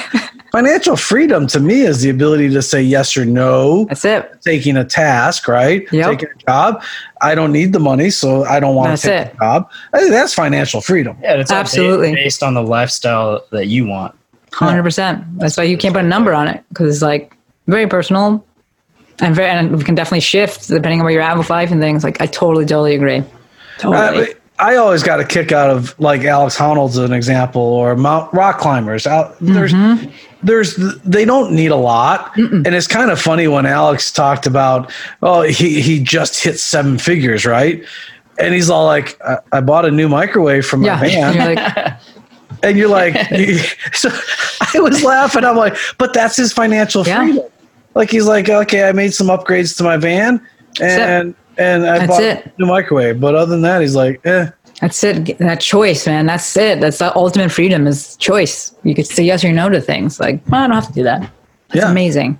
Financial freedom to me is the ability to say yes or no. That's it. Taking a task, right? Yep. Taking a job. I don't need the money, so I don't want that's to take it. a job. I think that's financial freedom. Yeah, it's absolutely based on the lifestyle that you want. Hundred percent. That's why you can't put a number on it because it's like very personal, and very and we can definitely shift depending on where you're at with life and things. Like I totally, totally agree. Totally. Uh, I always got a kick out of like Alex Honnold's an example or Mount rock climbers. Out there's mm-hmm. There's they don't need a lot, Mm-mm. and it's kind of funny when Alex talked about oh he he just hit seven figures right, and he's all like I, I bought a new microwave from my yeah. van. You're like, and you're like, *laughs* *laughs* so I was laughing. I'm like, but that's his financial yeah. freedom. Like he's like, okay, I made some upgrades to my van, and and I That's bought it. a new microwave. But other than that, he's like, eh. That's it. That choice, man. That's it. That's the ultimate freedom is choice. You could say yes or no to things. Like, well, I don't have to do that. That's yeah. amazing.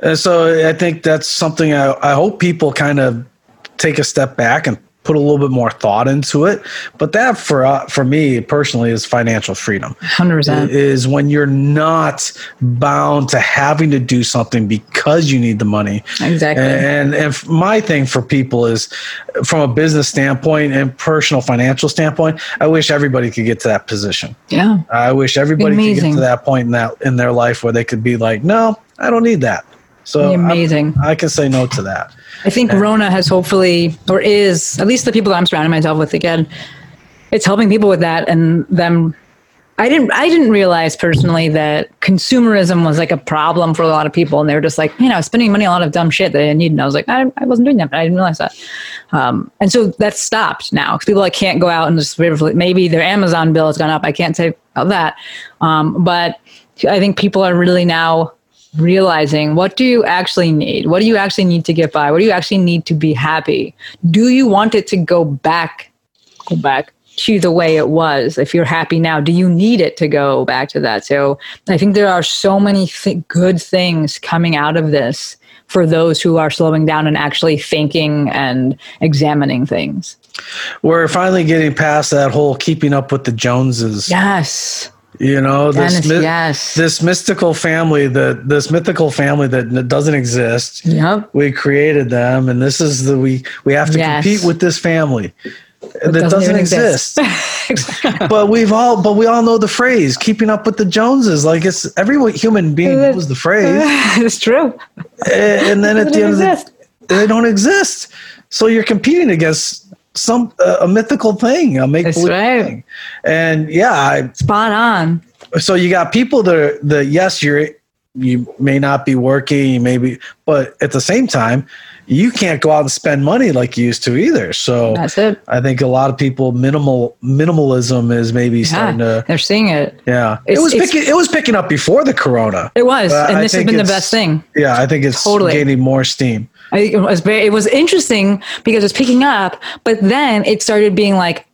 And so I think that's something I, I hope people kind of take a step back and put a little bit more thought into it. But that for uh, for me personally is financial freedom. Hundred percent is when you're not bound to having to do something because you need the money. Exactly. And and my thing for people is from a business standpoint and personal financial standpoint, I wish everybody could get to that position. Yeah. I wish everybody could get to that point in that in their life where they could be like, no, I don't need that. So amazing. I, I can say no to that. I think Rona has hopefully, or is, at least the people that I'm surrounding myself with again, it's helping people with that and them. I didn't, I didn't realize personally that consumerism was like a problem for a lot of people. And they were just like, you know, spending money on a lot of dumb shit that I didn't need. And I was like, I, I wasn't doing that, but I didn't realize that. Um, and so that's stopped now because people like can't go out and just maybe their Amazon bill has gone up. I can't say about that. Um, but I think people are really now realizing what do you actually need? What do you actually need to get by? What do you actually need to be happy? Do you want it to go back, go back to the way it was? If you're happy now, do you need it to go back to that? So I think there are so many th- good things coming out of this for those who are slowing down and actually thinking and examining things. We're finally getting past that whole keeping up with the Joneses. Yes you know this Dennis, yes. this mystical family that this mythical family that doesn't exist yep. we created them and this is the we we have to yes. compete with this family it that doesn't, doesn't exist, exist. *laughs* but we've all but we all know the phrase keeping up with the joneses like it's every human being knows the phrase *laughs* it's true and, and then at the end exist. of the they don't exist so you're competing against some uh, a mythical thing, a make believe right. thing. And yeah, I, spot on. So you got people that are that yes, you're you may not be working, you may be, but at the same time, you can't go out and spend money like you used to either. So that's it. I think a lot of people minimal minimalism is maybe yeah, starting to. They're seeing it. Yeah, it's, it was picking. It was picking up before the corona. It was, and this has been the best thing. Yeah, I think it's totally. gaining more steam. I think it was very. It was interesting because it was picking up, but then it started being like,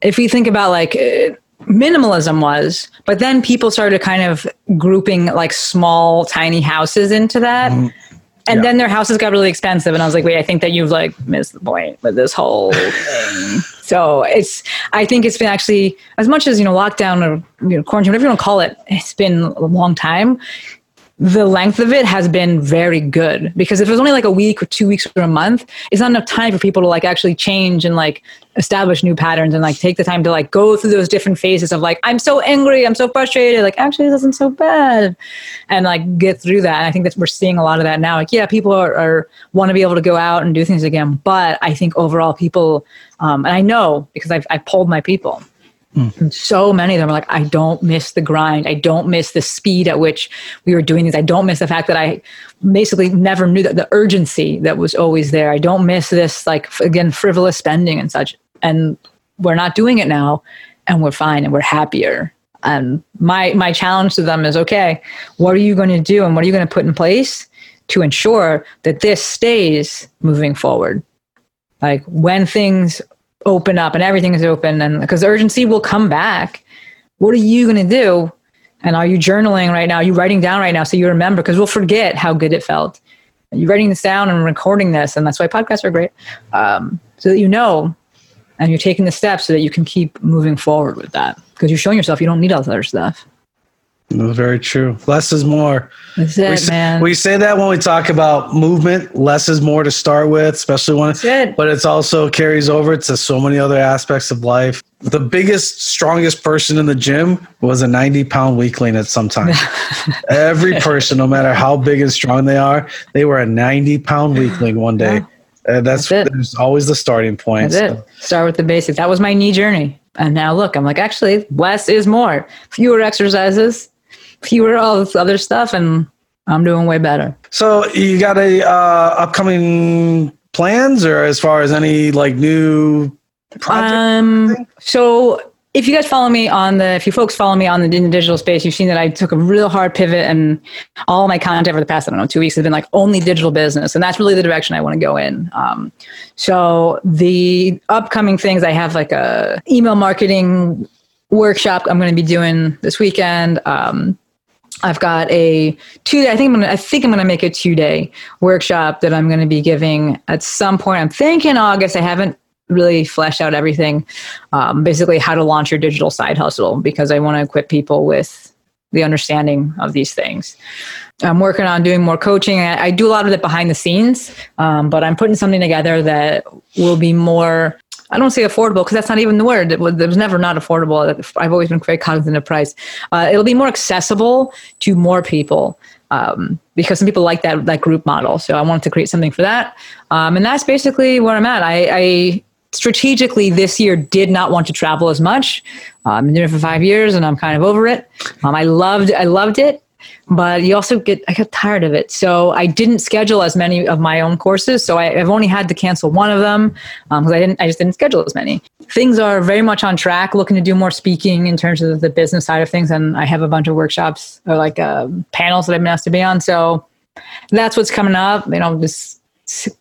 if we think about like. Uh, minimalism was but then people started kind of grouping like small tiny houses into that mm-hmm and yeah. then their houses got really expensive and i was like wait i think that you've like missed the point with this whole *laughs* thing so it's i think it's been actually as much as you know lockdown or you know quarantine whatever you want to call it it's been a long time the length of it has been very good because if it was only like a week or two weeks or a month, it's not enough time for people to like actually change and like establish new patterns and like take the time to like go through those different phases of like, I'm so angry, I'm so frustrated, like actually this isn't so bad. And like get through that. And I think that we're seeing a lot of that now. Like, yeah, people are, are want to be able to go out and do things again. But I think overall people, um, and I know because I've, I've polled my people, Mm. So many of them are like, I don't miss the grind. I don't miss the speed at which we were doing these. I don't miss the fact that I basically never knew that the urgency that was always there. I don't miss this, like, again, frivolous spending and such. And we're not doing it now, and we're fine and we're happier. And my my challenge to them is, okay, what are you going to do and what are you going to put in place to ensure that this stays moving forward? Like when things open up and everything is open and because urgency will come back. What are you going to do? And are you journaling right now? Are you writing down right now so you remember? Because we'll forget how good it felt. Are you writing this down and recording this? And that's why podcasts are great um, so that you know. And you're taking the steps so that you can keep moving forward with that. Because you're showing yourself you don't need all the other stuff very true. Less is more. That's it, we, man. We say that when we talk about movement. Less is more to start with, especially when. That's it. But it's also carries over to so many other aspects of life. The biggest, strongest person in the gym was a 90 pound weakling at some time. *laughs* Every person, no matter how big and strong they are, they were a 90 pound weakling one day. Yeah. Uh, that's, that's always the starting point. That's so. it. Start with the basics. That was my knee journey. And now look, I'm like, actually, less is more. Fewer exercises, fewer all this other stuff, and I'm doing way better. So you got a uh, upcoming plans, or as far as any like new project? Um, so if you guys follow me on the, if you folks follow me on the, in the digital space, you've seen that I took a real hard pivot and all my content over the past, I don't know, two weeks has been like only digital business. And that's really the direction I want to go in. Um, so the upcoming things, I have like a email marketing workshop I'm going to be doing this weekend. Um, I've got a two. I think I'm gonna. I think I'm gonna make a two day workshop that I'm gonna be giving at some point. I'm thinking August. I haven't really fleshed out everything. Um, basically, how to launch your digital side hustle because I want to equip people with the understanding of these things. I'm working on doing more coaching. I, I do a lot of it behind the scenes, um, but I'm putting something together that will be more I don't say affordable because that's not even the word. It was, it was, never not affordable. I've always been very cognizant of price. Uh, it'll be more accessible to more people um, because some people like that that group model. So I wanted to create something for that, um, and that's basically where I'm at. I, I, strategically this year did not want to travel as much. Uh, I've been doing it for five years, and I'm kind of over it. Um, I loved I loved it but you also get I got tired of it. So I didn't schedule as many of my own courses. So I, have only had to cancel one of them because um, I didn't I just didn't schedule as many. Things are very much on track. Looking to do more speaking in terms of the business side of things, and I have a bunch of workshops or like uh, panels that I've been asked to be on. So that's what's coming up. You know, just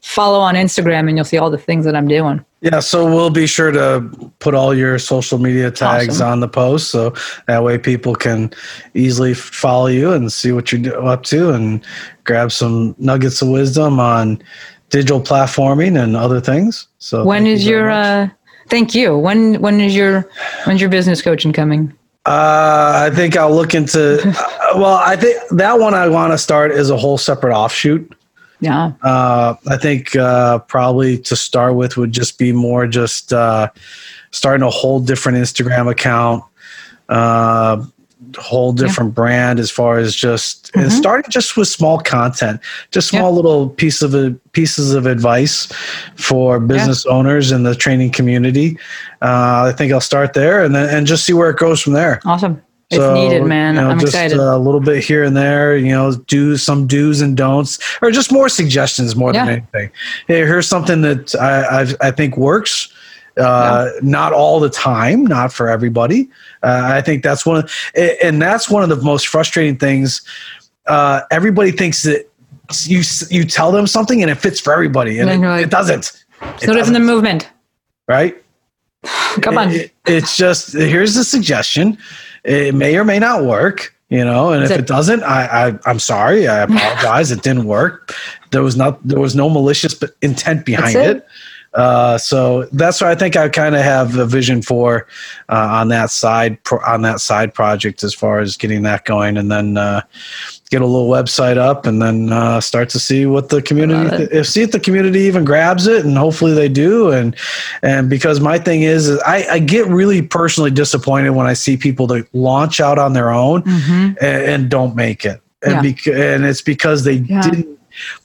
follow on Instagram and you'll see all the things that I'm doing. Yeah, so we'll be sure to put all your social media tags awesome. on the post so that way people can easily follow you and see what you're up to and grab some nuggets of wisdom on digital platforming and other things. So when is you your uh thank you. When when is your when's your business coaching coming? Uh, I think I'll look into. *laughs* uh, well, I think that one I want to start is a whole separate offshoot. Yeah. Uh, I think uh, probably to start with would just be more just uh, starting a whole different Instagram account, uh, whole different yeah. brand as far as just mm-hmm. and starting just with small content, just small yeah. little piece of pieces of advice for business yeah. owners in the training community. Uh, I think I'll start there and then and just see where it goes from there. Awesome. It's so, needed, man. You know, I'm just excited. A little bit here and there, you know, do some do's and don'ts, or just more suggestions more yeah. than anything. Hey, here's something that I, I, I think works. Uh, yeah. Not all the time, not for everybody. Uh, I think that's one of, and that's one of the most frustrating things. Uh, everybody thinks that you you tell them something and it fits for everybody, and, and it, like, it, doesn't. It's no different than movement, right? *sighs* Come on. It, it's just here's the suggestion. It may or may not work, you know, and if it, it doesn't, I, I I'm sorry. I *laughs* apologize. it didn't work. There was not there was no malicious intent behind it. it. Uh, so that's what I think I kind of have a vision for uh, on that side pro- on that side project as far as getting that going, and then uh, get a little website up, and then uh, start to see what the community if see if the community even grabs it, and hopefully they do. And and because my thing is, is I, I, get really personally disappointed when I see people that launch out on their own mm-hmm. and, and, don't make it, and yeah. bec- and it's because they yeah. didn't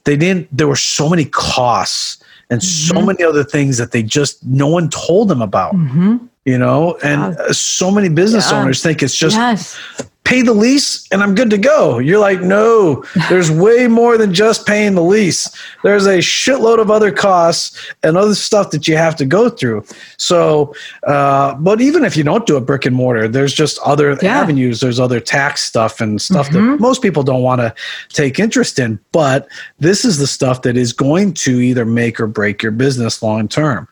they didn't there were so many costs and mm-hmm. so many other things that they just no one told them about mm-hmm. you know and yeah. so many business owners think it's just yes pay the lease and I'm good to go. You're like, no, there's way more than just paying the lease. There's a shitload of other costs and other stuff that you have to go through. So, uh, but even if you don't do a brick and mortar, there's just other yeah. avenues. There's other tax stuff and stuff mm-hmm. that most people don't want to take interest in. But this is the stuff that is going to either make or break your business long term.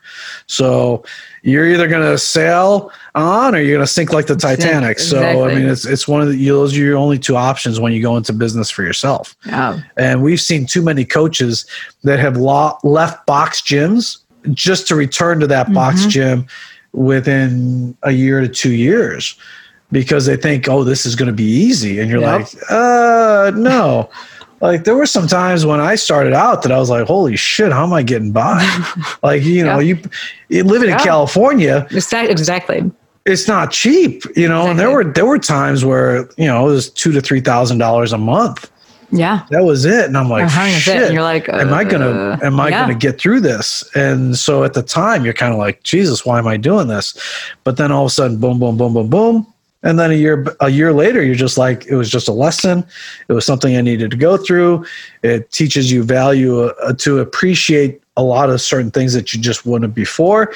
So, you're either going to sail on or you're going to sink like the Titanic. Exactly. So, I mean, it's, it's one of the, those are your only two options when you go into business for yourself. Yeah. And we've seen too many coaches that have lo- left box gyms just to return to that box mm-hmm. gym within a year to two years because they think, oh, this is going to be easy. And you're yep. like, uh, no *laughs* like there were some times when I started out that I was like, holy shit, how am I getting by? *laughs* like, you know, yeah. you, you living yeah. in California. Exactly. It's not cheap, you know, exactly. and there were there were times where, you know, it was two to three thousand dollars a month. Yeah. That was it. And I'm like, shit, and you're like, uh, am I gonna uh, am I yeah. gonna get through this? And so at the time you're kind of like, Jesus, why am I doing this? But then all of a sudden, boom, boom, boom, boom, boom and then a year a year later you're just like it was just a lesson it was something i needed to go through it teaches you value uh, to appreciate a lot of certain things that you just wouldn't before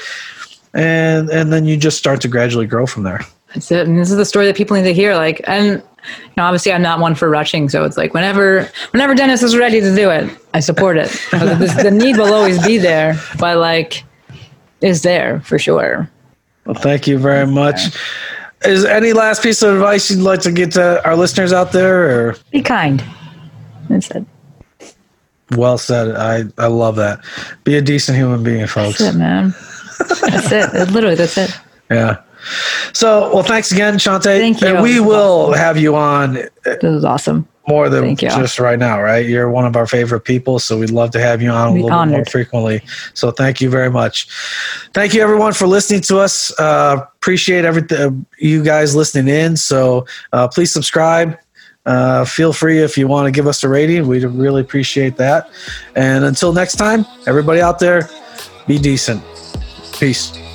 and and then you just start to gradually grow from there that's it and this is the story that people need to hear like and you know obviously i'm not one for rushing so it's like whenever whenever dennis is ready to do it i support it *laughs* the need will always be there but like is there for sure well thank you very much okay. Is any last piece of advice you'd like to get to our listeners out there? Or be kind. That's it. Well said. I I love that. Be a decent human being, folks. That's it, man. That's it. Literally, that's it. Yeah. So, well, thanks again, Shante. Thank you. And we will have you on. This is awesome more than just right now, right? You're one of our favorite people, so we'd love to have you on a little honored. bit more frequently. So thank you very much. Thank you everyone for listening to us. Uh, appreciate everything you guys listening in. So uh, please subscribe. Uh, feel free if you want to give us a rating. We'd really appreciate that. And until next time, everybody out there, be decent. Peace.